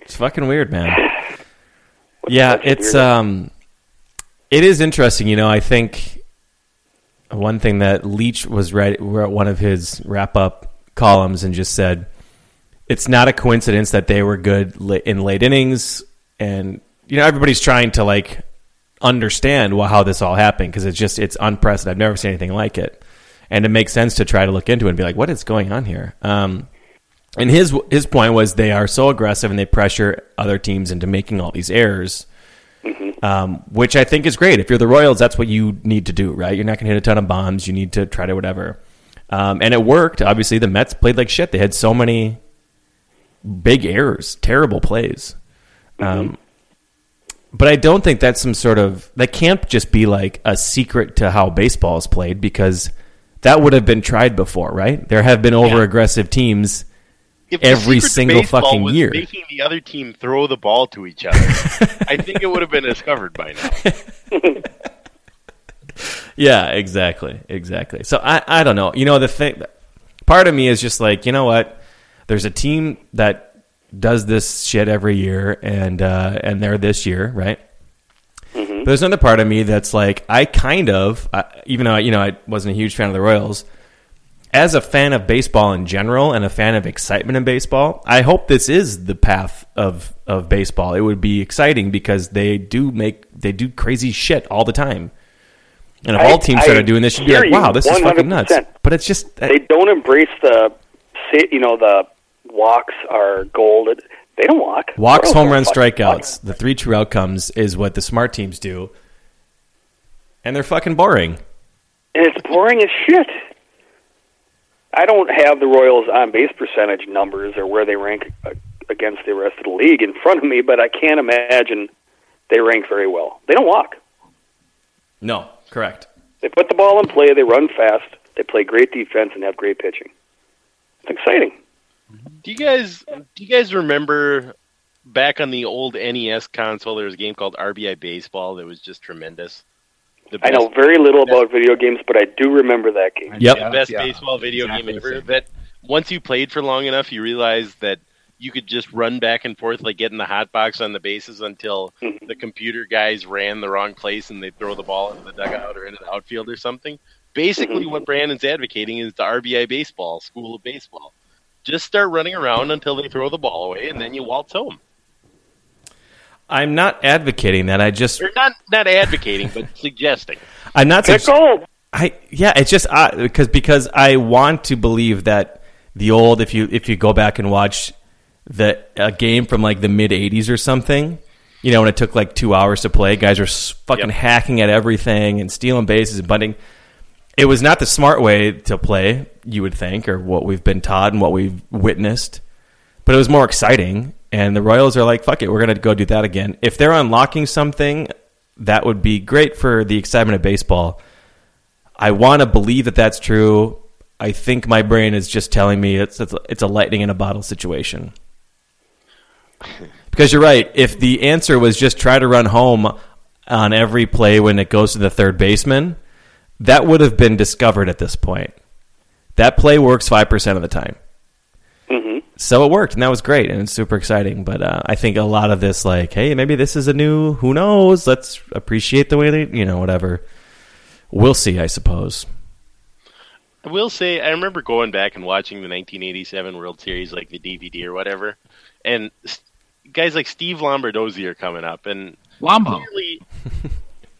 It's fucking weird, man. Yeah, it's weird- um it is interesting, you know, I think one thing that Leach was right wrote one of his wrap up columns and just said it's not a coincidence that they were good in late innings and you know everybody's trying to like understand wha- how this all happened because it's just it's unprecedented. I've never seen anything like it. And it makes sense to try to look into it and be like what is going on here? Um and his his point was they are so aggressive and they pressure other teams into making all these errors, um, which I think is great. If you're the Royals, that's what you need to do, right? You're not going to hit a ton of bombs. You need to try to whatever, um, and it worked. Obviously, the Mets played like shit. They had so many big errors, terrible plays. Um, but I don't think that's some sort of that can't just be like a secret to how baseball is played because that would have been tried before, right? There have been over aggressive teams If every single fucking year. making the other team throw the ball to each other, I think it would have been discovered by now. Yeah, exactly, exactly. So I, I don't know. You know, the thing, part of me is just like, you know what? There's a team that does this shit every year, and uh, and they're this year, right? But there's another part of me that's like, I kind of, I, even though you know I wasn't a huge fan of the Royals, as a fan of baseball in general and a fan of excitement in baseball, I hope this is the path of of baseball. It would be exciting because they do make they do crazy shit all the time. And if I- all teams I started doing this, you'd be like, "Wow, this is fucking nuts." But it's just They don't embrace the, you know, the walks are gold. They don't walk. walks, home don't runs, fucking walk. strikeouts. The three true outcomes is what the smart teams do, and they're fucking boring. and it's boring as shit. I don't have the Royals on base percentage numbers or where they rank against the rest of the league in front of me, but I can't imagine they rank very well. They don't walk. No, correct. They put the ball in play, they run fast, they play great defense, and have great pitching. It's exciting. Do you guys do you guys remember back on the old NES console there was a game called RBI Baseball that was just tremendous? I know very little about video games, but I do remember that game. Yep. the best Yeah, baseball video exactly game ever. That once you played for long enough, you realized that you could just run back and forth like getting the hot box on the bases until Mhm. the computer guys ran the wrong place and they'd throw the ball into the dugout or into the outfield or something. Basically, what Brandon's advocating is the RBI baseball, school of baseball. Just start running around until they throw the ball away, and then you waltz home. I'm not advocating that. I just Or not not advocating, but suggesting. I'm not. sug- Pickle! I yeah, it's just uh, because because I want to believe that the old if you if you go back and watch the a game from like the mid '80s or something, you know, when it took like two hours to play, guys were s- fucking Yep. hacking at everything and stealing bases and bunting. It was not the smart way to play, you would think, or what we've been taught and what we've witnessed, but it was more exciting. And the Royals are like, fuck it, we're gonna go do that again. If they're unlocking something, that would be great for the excitement of baseball. I want to believe that that's true. I think my brain is just telling me it's it's it's a lightning in a bottle situation. Because you're right. If the answer was just try to run home on every play when it goes to the third baseman, that would have been discovered at this point. That play works five percent of the time. hmm So it worked, and that was great, and it's super exciting. But uh, I think a lot of this, like, hey, maybe this is a new. Who knows? Let's appreciate the way they, you know, whatever. We'll see, I suppose. I will say, I remember going back and watching the 1987 World Series, like the DVD or whatever, and guys like Steve Lombardozzi are coming up, and Lambo. clearly,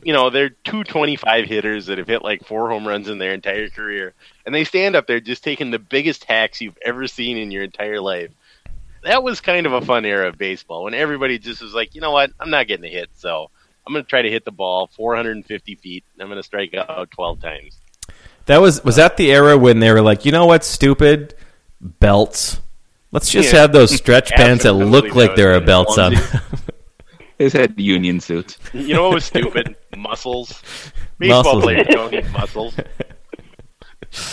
you know, they're 225 hitters that have hit like four home runs in their entire career, and they stand up there just taking the biggest hacks you've ever seen in your entire life. That was kind of a fun era of baseball when everybody just was like, you know what, I'm not getting a hit, so I'm going to try to hit the ball 450 feet, and I'm going to strike out 12 times. That was was that the era when they were like, you know what, stupid? Belts. Let's just Yeah. have those stretch pants that look like was there are it. belts on. Onesies. They had union suits. You know what was stupid? muscles. Baseball Muscles. players don't need muscles.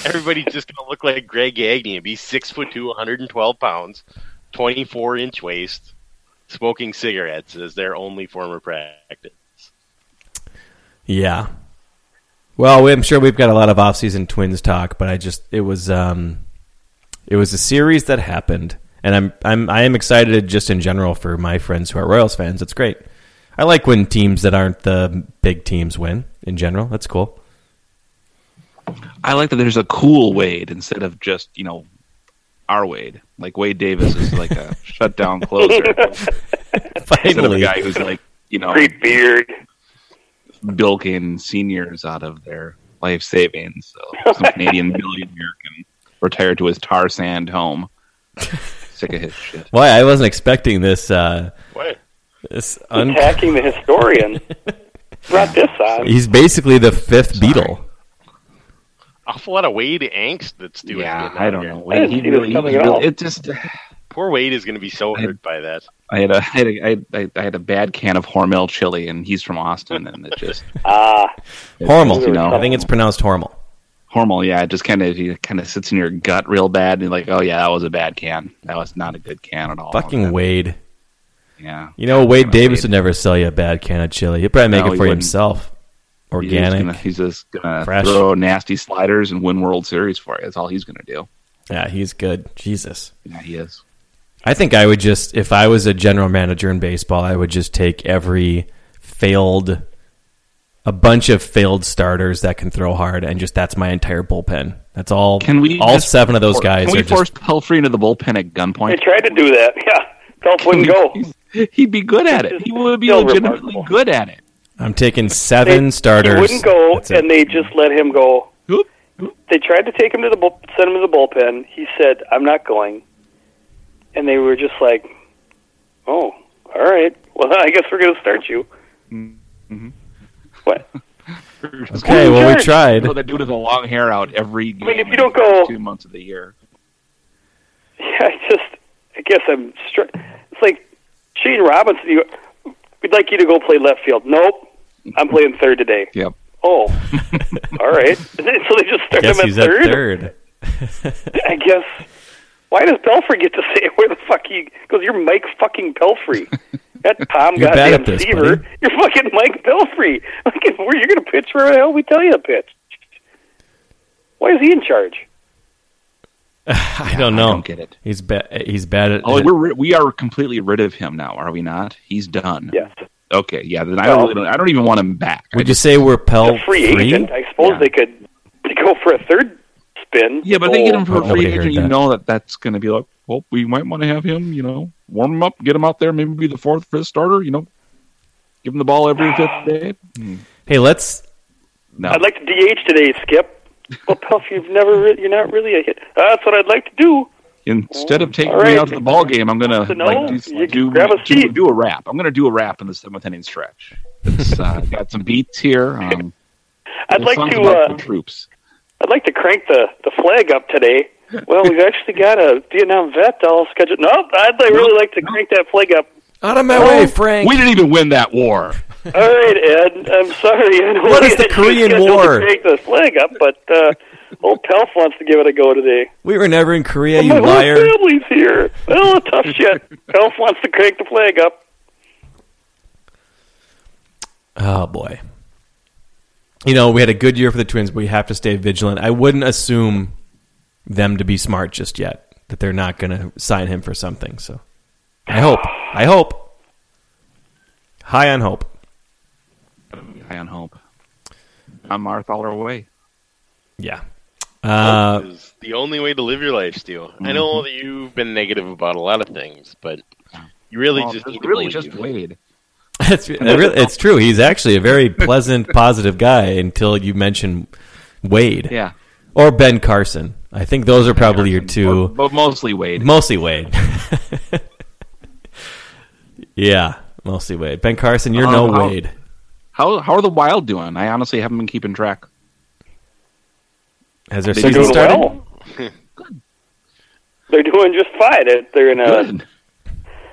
Everybody's just gonna look like Greg Gagne and be six foot two, 112 pounds, 24 inch waist, smoking cigarettes as their only form of practice. yeah. Well, I'm sure we've got a lot of off-season Twins talk, but I just it was um, it was a series that happened, and I'm I'm I am excited just in general for my friends who are Royals fans. It's great. I like when teams that aren't the big teams win. In general, that's cool. I like that there's a cool Wade instead of just, you know, our Wade. Like Wade Davis is like a shutdown closer. instead of a guy who's like, you know, Great beard. bilking seniors out of their life savings. So some Canadian billionaire can retire to his tar sand home. Sick of his shit. why I wasn't expecting this. Uh, What? This un- Attacking the historian. Brought this on. He's basically the fifth Beatle. Awful lot of Wade angst that's doing. Yeah, getting I don't here. know. I Wade, didn't he see really, he coming was at all. really- it just. Poor Wade is going to be so I- hurt by that. I had a, I had a, I, I, I had a bad can of Hormel chili, and he's from Austin, and it just Ah, Hormel. You know, I think it's pronounced Hormel. Hormel. Yeah, it just kind of it kind of sits in your gut real bad, and you're like, oh yeah, that was a bad can. That was not a good can at all. Fucking Wade. Yeah. You know, Wade Fucking Davis Wade. would never sell you a bad can of chili. He'd probably make No, it for wouldn't. himself. He's Organic. he's just gonna throw nasty sliders and win World Series for you. That's all he's gonna do. Yeah, he's good. Jesus. Yeah, he is. I think I would just, if I was a general manager in baseball, I would just take every failed a bunch of failed starters that can throw hard, and just that's my entire bullpen. That's all. Can we? All seven of those for- guys Can we are force just. Pelfrey into the bullpen at They gunpoint? tried to do that. Yeah, Pelf wouldn't go. He'd be good at it. He would be Still legitimately remarkable. good at it. I'm taking seven They- starters. He wouldn't go, That's it. and they just let him go. Oop. They tried to take him to the bull, send him to the bullpen. He said, "I'm not going," and they were just like, "Oh, all right. Well, I guess we're going to start you." Mm-hmm. What? okay, well we Sure. tried. So that dude with a long hair out every game. I mean, if you don't go- two months of the year. Yeah, I just, I guess I'm. Str- it's like Shane Robinson. You, we'd like you to go play left field. Nope, I'm playing third today. Yep. Oh, all right. So they just start him at he's at third. third. I guess. Why does Pelfrey get to say where the fuck he goes? You're Mike fucking Pelfrey. That Tom You're goddamn at this, Seaver. buddy. You're fucking Mike Pelfrey. Fucking, where you're gonna pitch where the hell we tell you to pitch? Why is he in charge? I don't know. I don't get it. He's bad. He's bad at. Oh, we're we are completely rid of him now, are we not? He's done. Yes, Okay. Yeah. Then I don't. Well- really don't I don't even want him back. I would you say we're Pell free, free? agent. I suppose Yeah. they could they go for a third spin. Yeah, but they get him for Oh, a free nobody agent. heard You know that that's going to be like, well, we might want to have him. You know, warm him up, get him out there, maybe be the fourth, fifth starter. You know, give him the ball every fifth day. Hmm. Hey, let's. No, I'd like to DH today, Skip. Well, Pelf, you've never re- you're not really a hit. That's what I'd like to do. instead of taking All me out to the ball game, I'm going to So no, like do do, grab a do, seat. do a wrap. I'm going to do a rap in the seventh inning stretch. It's uh, got some beats here. Um, I'd like to. Uh, troops. I'd like to crank the, the flag up today. Well, we've actually got a Vietnam vet all scheduled. Nope, I'd like, really like to crank that flag up. Out of my way, Frank. We didn't even win that war. All right, Ed. I'm sorry. I What is the Korean War? To crank the flag up, but uh, old Pelf wants to give it a go today. we were never in Korea, you My whole liar. family's here. Oh, tough shit. Pelf wants to crank the flag up. Oh boy. You know, we had a good year for the Twins, but we have to stay vigilant. I wouldn't assume them to be smart just yet. That they're not going to sign him for something. So, I hope. I hope. High on hope. High on hope. I'm Marthaler away. Yeah. Uh, is the only way to live your life, Stu. I know that you've been negative about a lot of things, but you really Well, just it's need really believe. just Wade. it's, really- it's true. He's actually a very pleasant, positive guy until you mention Wade Yeah. or Ben Carson. I think those are probably your two. But, but mostly Wade. Mostly Wade. yeah, mostly Wade. Ben Carson, you're no Um, how- Wade. How how are the Wild doing? I honestly haven't been keeping track. Has their They season Doing started? well. They're doing just fine. They're in a. Good.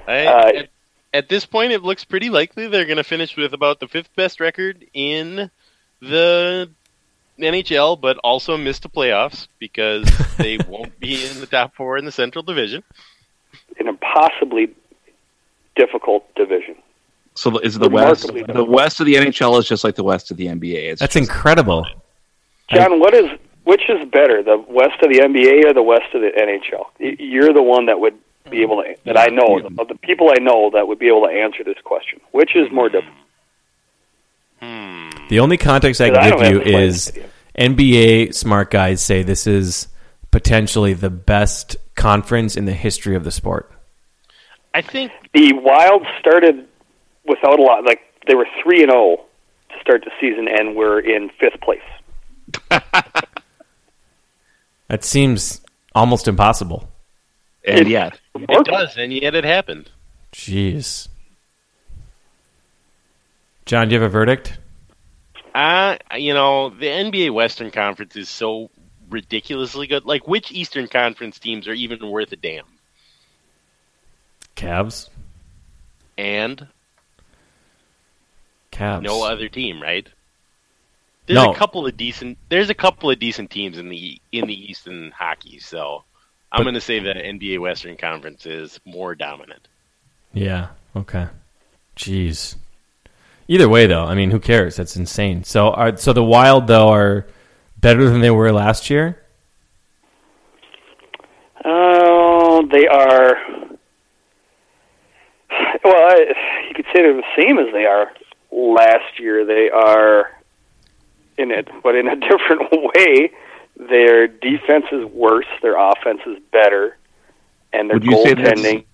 I, Uh, at, at this point, it looks pretty likely they're going to finish with about the fifth best record in the NHL, but also miss the playoffs because they won't be in the top four in the Central Division. in a possibly difficult division. So is the West Remarkably the West of the NHL is just like the West of the NBA. It's That's just- incredible. John, what is which is better, the West of the NBA or the West of the NHL? You're the one that would be able to that I know Yeah. of the people I know that would be able to answer this question. Which is more difficult? Hmm. The only context I Because can I give you have the slightest is. NBA smart guys say this is potentially the best conference in the history of the sport. I think The Wild started without a lot. Like they were three and zero to start the season, and we're in fifth place. That seems almost impossible. and yet it does, and yet it happened. Jeez. John, do you have a verdict? Uh, you know, the NBA Western Conference is so ridiculously good. Like, which Eastern Conference teams are even worth a damn? Cavs. And Cavs. no other team, right? There's No. a couple of decent. There's a couple of decent teams in the in the East in hockey. So I'm going to say the NBA Western Conference is more dominant. Yeah. Okay. Jeez. Either way, though, I mean, who cares? That's insane. So, are so the Wild though are better than they were last year. Oh, they are. Well, I, you could say they're the same as they are last year. They are in it, but in a different way. Their defense is worse. Their offense is better, and their Would you say that's- goaltending.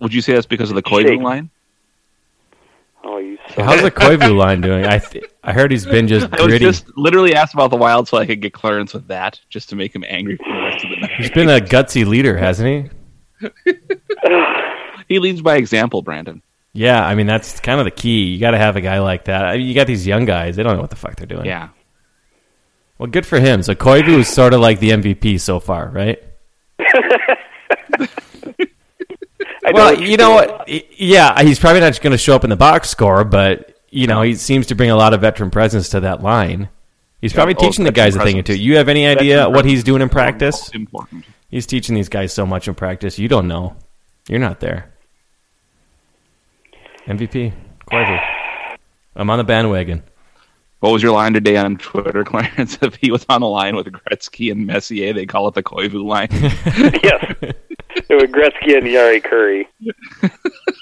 Would you say that's because of the Koivu Shake. line? Oh, you. So How's the Koivu line doing? I th- I heard he's been just I was gritty. just literally asked about the Wild so I could get Clarence with that, just to make him angry for the rest of the night. He's been a gutsy leader, hasn't he? He leads by example, Brandon. Yeah, I mean that's kind of the key. You got to have a guy like that. I mean, you got these young guys; they don't know what the fuck they're doing. Yeah. Well, good for him. So Koivu is sort of like the MVP so far, right? Well, you know what? Yeah, he's probably not going to show up in the box score, but you know he seems to bring a lot of veteran presence to that line. He's probably oh, teaching the guys a thing or two. You have any idea Veteran what he's doing in practice? Important. He's teaching these guys so much in practice. You don't know. You're not there. MVP Koivu. I'm on the bandwagon. What was your line today on Twitter, Clarence? If he was on the line with Gretzky and Messier, they call it the Koivu line. yes. It was Gretzky and Jari Kurri.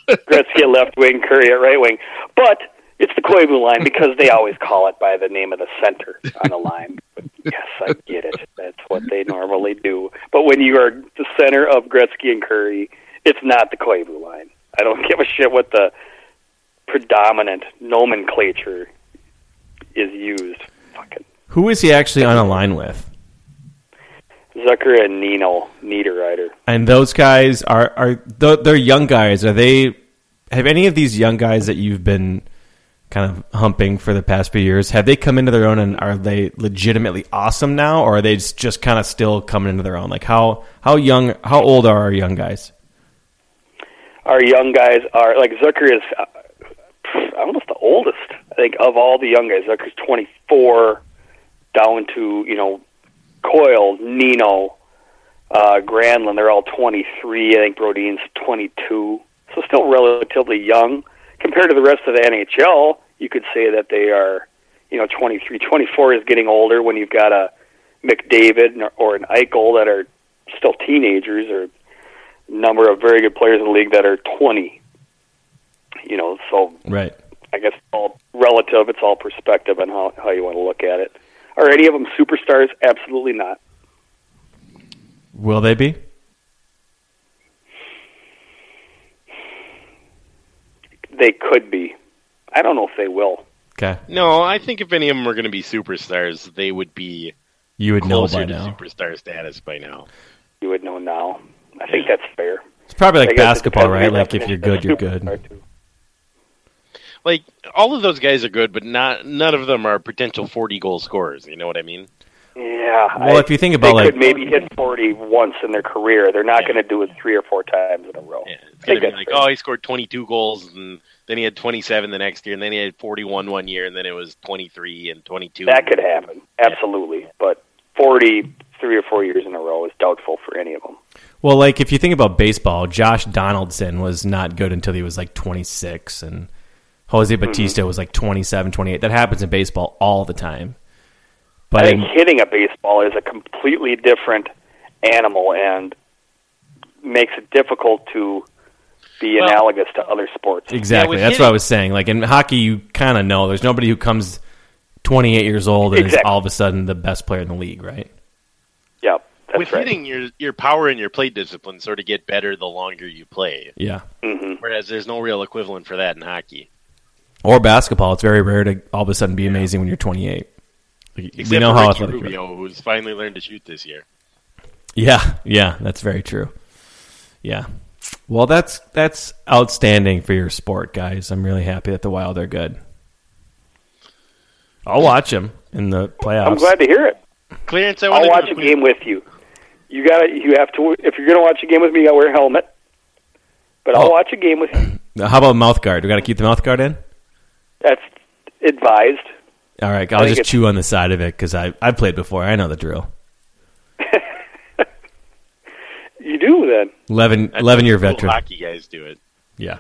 Gretzky at left wing, Kurri at right wing. But it's the Koivu line because they always call it by the name of the center on the line. But yes, I get it. That's what they normally do. But when you are the center of Gretzky and Kurri, it's not the Koivu line. I don't give a shit what the predominant nomenclature is used. Fucking Who is he actually on a line with? Zucker and Nino Niederreiter. And those guys are are they're young guys. Are they? Have any of these young guys that you've been kind of humping for the past few years have they come into their own and are they legitimately awesome now, or are they just, kind of still coming into their own? Like how how young how old are our young guys? our young guys are like Zucker is uh, oldest. I think of all the young guys. Zucker's 24, down to you know Coyle, Nino, uh, Granlund. They're all 23. I think Brodin's 22. So still relatively young compared to the rest of the NHL. You could say that they are, you know, 23, 24 is getting older when you've got a McDavid or an Eichel that are still teenagers or number of very good players in the league that are 20. You know, so Right. I guess it's all relative. It's all perspective on how how you want to look at it. Are any of them superstars? Absolutely not. Will they be? They could be. I don't know if they will. Okay. No, I think if any of them were going to be superstars, they would be You would know by to now. superstar status by now. You would know now. I think that's fair. It's probably like basketball, right? Like if you're good, you're good. too. Like all of those guys are good, but not none of them are potential forty goal scorers. You know what I mean? Yeah. Well, I- if you think they about like could maybe hit 40 once in their career. They're not going to do it three or four times in a row. Yeah, it's going to be like, fair. oh, he scored twenty two goals, and then he had twenty seven the next year, and then he had forty one one year, and then it was twenty three and twenty two. That could happen, absolutely. But 40 three or four years in a row is doubtful for any of them. Well, like if you think about baseball, Josh Donaldson was not good until he was like 26, and Jose Mm-hmm. Bautista was like 27, 28. That happens in baseball all the time. But I think in- hitting a baseball is a completely different animal and makes it difficult to be Well- analogous to other sports. exactly, with that's what I was saying. Like in hockey, you kind of know there's nobody who comes 28 years old and is all of a sudden the best player in the league, right? Yeah, that's With right. hitting, your your power and your play discipline sort of get better the longer you play. Yeah. hmm Whereas there's no real equivalent for that in hockey. Or basketball, it's very rare to all of a sudden be amazing when you're 28. Except we know for how Ricky athletic. you are. Rubio, who's finally learned to shoot this year. Yeah, yeah, that's very true. Yeah. Well, that's that's outstanding for your sport, guys. I'm really happy that the Wild are good. I'll watch them in the playoffs. I'm glad to hear it. Clarence, I I'll watch a game with you. You got to You have to. If you're going to watch a game with me, you got to wear a helmet. But I'll Oh. watch a game with you. How about mouth guard? We got to keep the mouth guard in. That's advised. All right, I I'll just chew on the side of it because I I've played before. I know the drill. You do then. 11, 11 year cool veteran. Hockey guys do it. Yeah.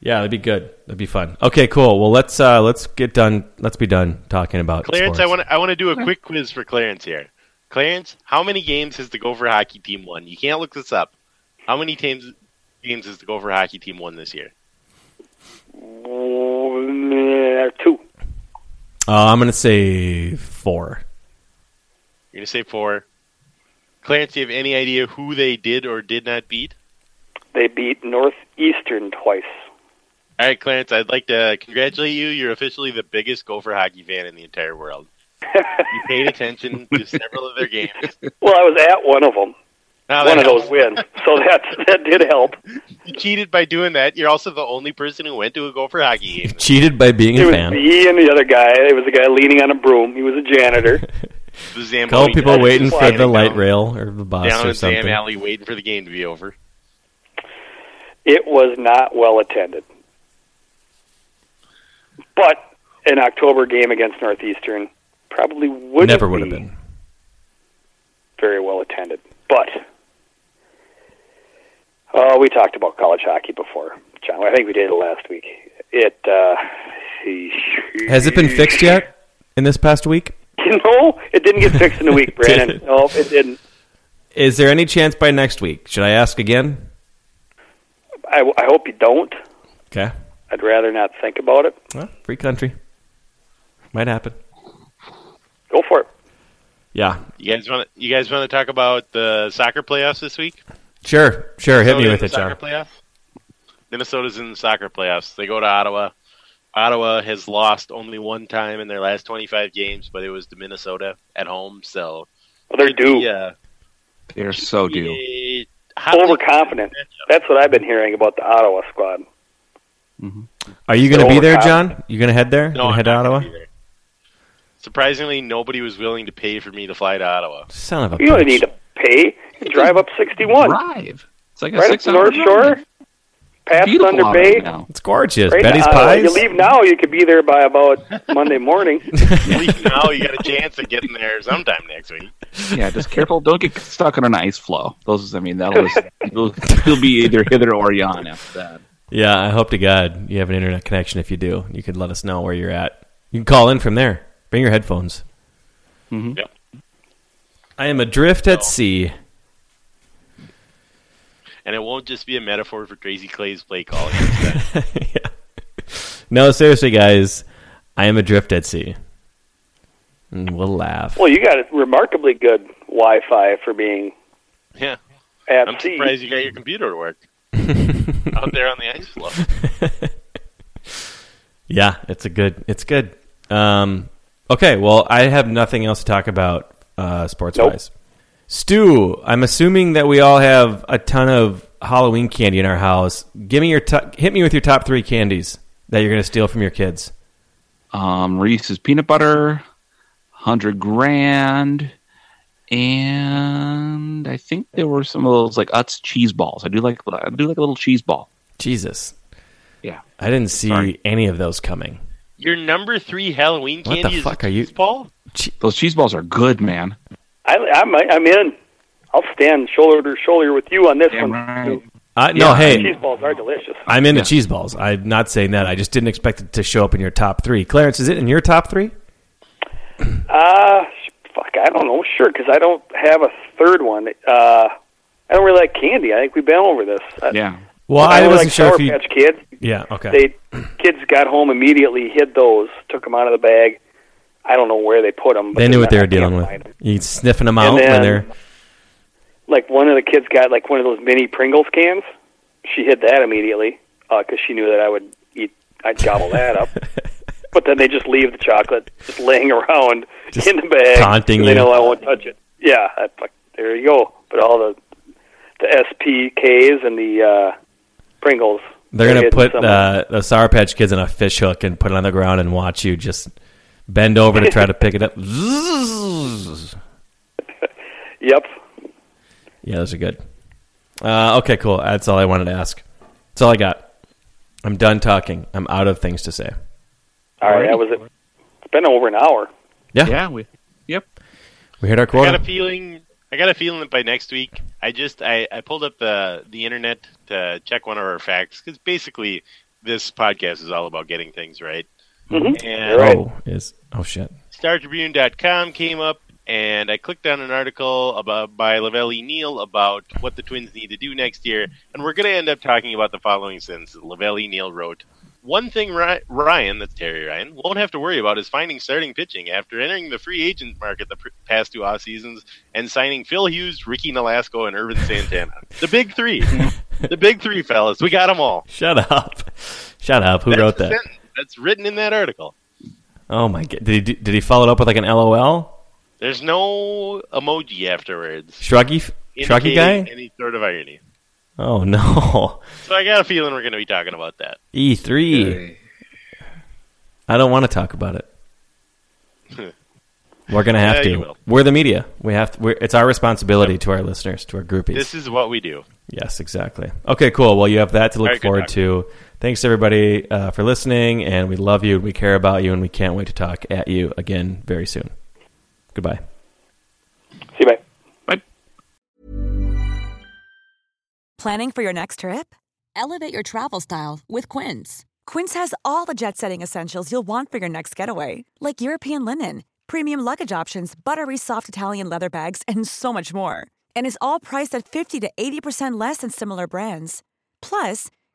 Yeah, that'd be good. That'd be fun. Okay, cool. Well, let's uh let's get done. Let's be done talking about Clarence, sports. I want to I want to do a quick quiz for Clarence here. Clarence, how many games has the Gopher hockey team won? You can't look this up. How many teams games has the Gopher hockey team won this year? Two. Uh, I'm going to say four. You're going to say four. Clarence, do you have any idea who they did or did not beat? They beat Northeastern twice. All right, Clarence, I'd like to congratulate you. You're officially the biggest Gopher hockey fan in the entire world. You paid attention to several of their games. Well, I was at one of them, Now, one that of those wins, so that that did help. You cheated by doing that. You're also the only person who went to a Gopher hockey game. Cheated by being It a was fan. me and the other guy. It was a guy leaning on a broom. He was a janitor. The Zamboni Couple people waiting for the light down- rail or the bus down or in Sam something. Alley waiting for the game to be over. it was not well attended, but an October game against Northeastern probably would Never would have been. very well attended. But uh, we talked about college hockey before, John. I think we did it last week. It uh, Has it been fixed yet in this past week? no, it didn't get fixed in a week, Brandon. No, it didn't. Is there any chance by next week? Should I ask again? I, I hope you don't. Okay. I'd rather not think about it. Well, free country. Might happen. Go for it. Yeah. You guys want you guys want to talk about the soccer playoffs this week? Sure. Sure. Hit me with it, John. soccer playoffs? Minnesota's in the soccer playoffs. They go to Ottawa. Ottawa has lost only one time in their last 25 games, but it was to Minnesota at home. So Well, they're due. yeah, They're so due. Overconfident. That's what I've been hearing about the Ottawa squad. Mm-hmm. Are you going to be there. John? You going to head there? No, Gonna I'm head to not gonna Ottawa? be there. Surprisingly, nobody was willing to pay for me to fly to Ottawa. Son of a You don't need to pay. You drive up 61. Drive. It's like a Right up six the North Shore, past Beautiful Thunder Bay. right. It's gorgeous. Right Betty's now, Pies. You leave now, you could be there by about Monday morning. At least now you got a chance of getting there sometime next week. Yeah, just careful. Don't get stuck on an ice flow. Those, I mean, that was you'll, you'll be either hither or yon after that. Yeah, I hope to God you have an internet connection. If you do, you could let us know where you're at. You can call in from there. Bring your headphones. Mhm. Yep. I am adrift at sea. And it won't just be a metaphor for Tracy Claeys' play calling. instead. yeah. No, seriously, guys, I am adrift at sea. And we'll laugh. well, you got remarkably good Wi-Fi for being yeah, at I'm sea. surprised you got your computer to work out there on the ice floe. Yeah, it's a good. It's good. Um, okay, well, I have nothing else to talk about uh, sports wise. Stu, I'm assuming that we all have a ton of Halloween candy in our house. Give me your to- hit me with your top three candies that you're going to steal from your kids. Um, Reese's peanut butter, hundred grand, and I think there were some of those like Utz cheese balls. I do like I do like a little cheese ball. Jesus, Yeah, I didn't see Sorry. any of those coming. Your number three Halloween candy What the candy is fuck a are you- cheese ball? those cheese balls are good, man. I, I'm, I'm in. I'll stand shoulder to shoulder with you on this Damn one. right. Uh, no, Yeah, hey, Cheese balls are delicious. I'm into Yeah. cheese balls. I'm not saying that. I just didn't expect it to show up in your top three. Clarence, is it in your top three? Uh, fuck, I don't know. Sure, because I don't have a third one. Uh, I don't really like candy. I think we've been over this. I, Yeah, Well, I, I, wasn't like sure Sour if you. Patch Kids. Yeah. Okay. They kids got home immediately, hid those, took them out of the bag. I don't know where they put them. They knew what they were dealing with. You sniffing them out when they're. Like one of the kids got like one of those mini Pringles cans. She hid that immediately because she knew that I would eat. I'd gobble that up. But then they just leave the chocolate just laying around Just in the bag. taunting you. They know I won't touch it. Yeah, I, there you go. But all the the SPKs and the uh, Pringles. They're gonna put uh, the Sour Patch Kids in a fish hook and put it on the ground and watch you just bend over to try to pick it up. Yep. Yeah, those are good. Uh, okay, cool. That's all I wanted to ask. That's all I got. I'm done talking. I'm out of things to say. All right, that was it. It's been over an hour. Yeah, yeah. We, yep. we hit our quota. I got a feeling. I got a feeling that by next week, I just I, I pulled up the the internet to check one of our facts because basically this podcast is all about getting things right. Mm-hmm. And right. Oh, is oh shit. StarTribune.com came up, and I clicked on an article about by La Velle Neal about what the Twins need to do next year, and we're going to end up talking about the following sentence. La Velle Neal wrote, One thing Ryan, that's Terry Ryan, won't have to worry about is finding starting pitching after entering the free agent market the pr- past two off seasons and signing Phil Hughes, Ricky Nolasco, and Ervin Santana. the big three. the big three, fellas. We got them all. Shut up. Shut up. Who That's wrote the that? Sentence. That's written in that article. Oh my god. Did he, did he follow it up with like an LOL? There's no emoji afterwards. Shruggy Shruggy guy? Any sort of irony. Oh no. So I got a feeling we're going to be talking about that. E3. I don't want to talk about it. We're gonna have Yeah, to. you will. We're the media. We have to. We're, it's our responsibility to our listeners, to our groupies. This is what we do. yes, exactly. Okay, cool. Well, you have that to look All right, good forward to. Thanks everybody uh, for listening, and we love you, and we care about you, and we can't wait to talk at you again very soon. Goodbye. See you, bye. Planning for your next trip? Elevate your travel style with Quince. Quince has all the jet setting essentials you'll want for your next getaway, like European linen, premium luggage options, buttery soft Italian leather bags, and so much more. And is all priced at 50 to 80% less than similar brands. Plus,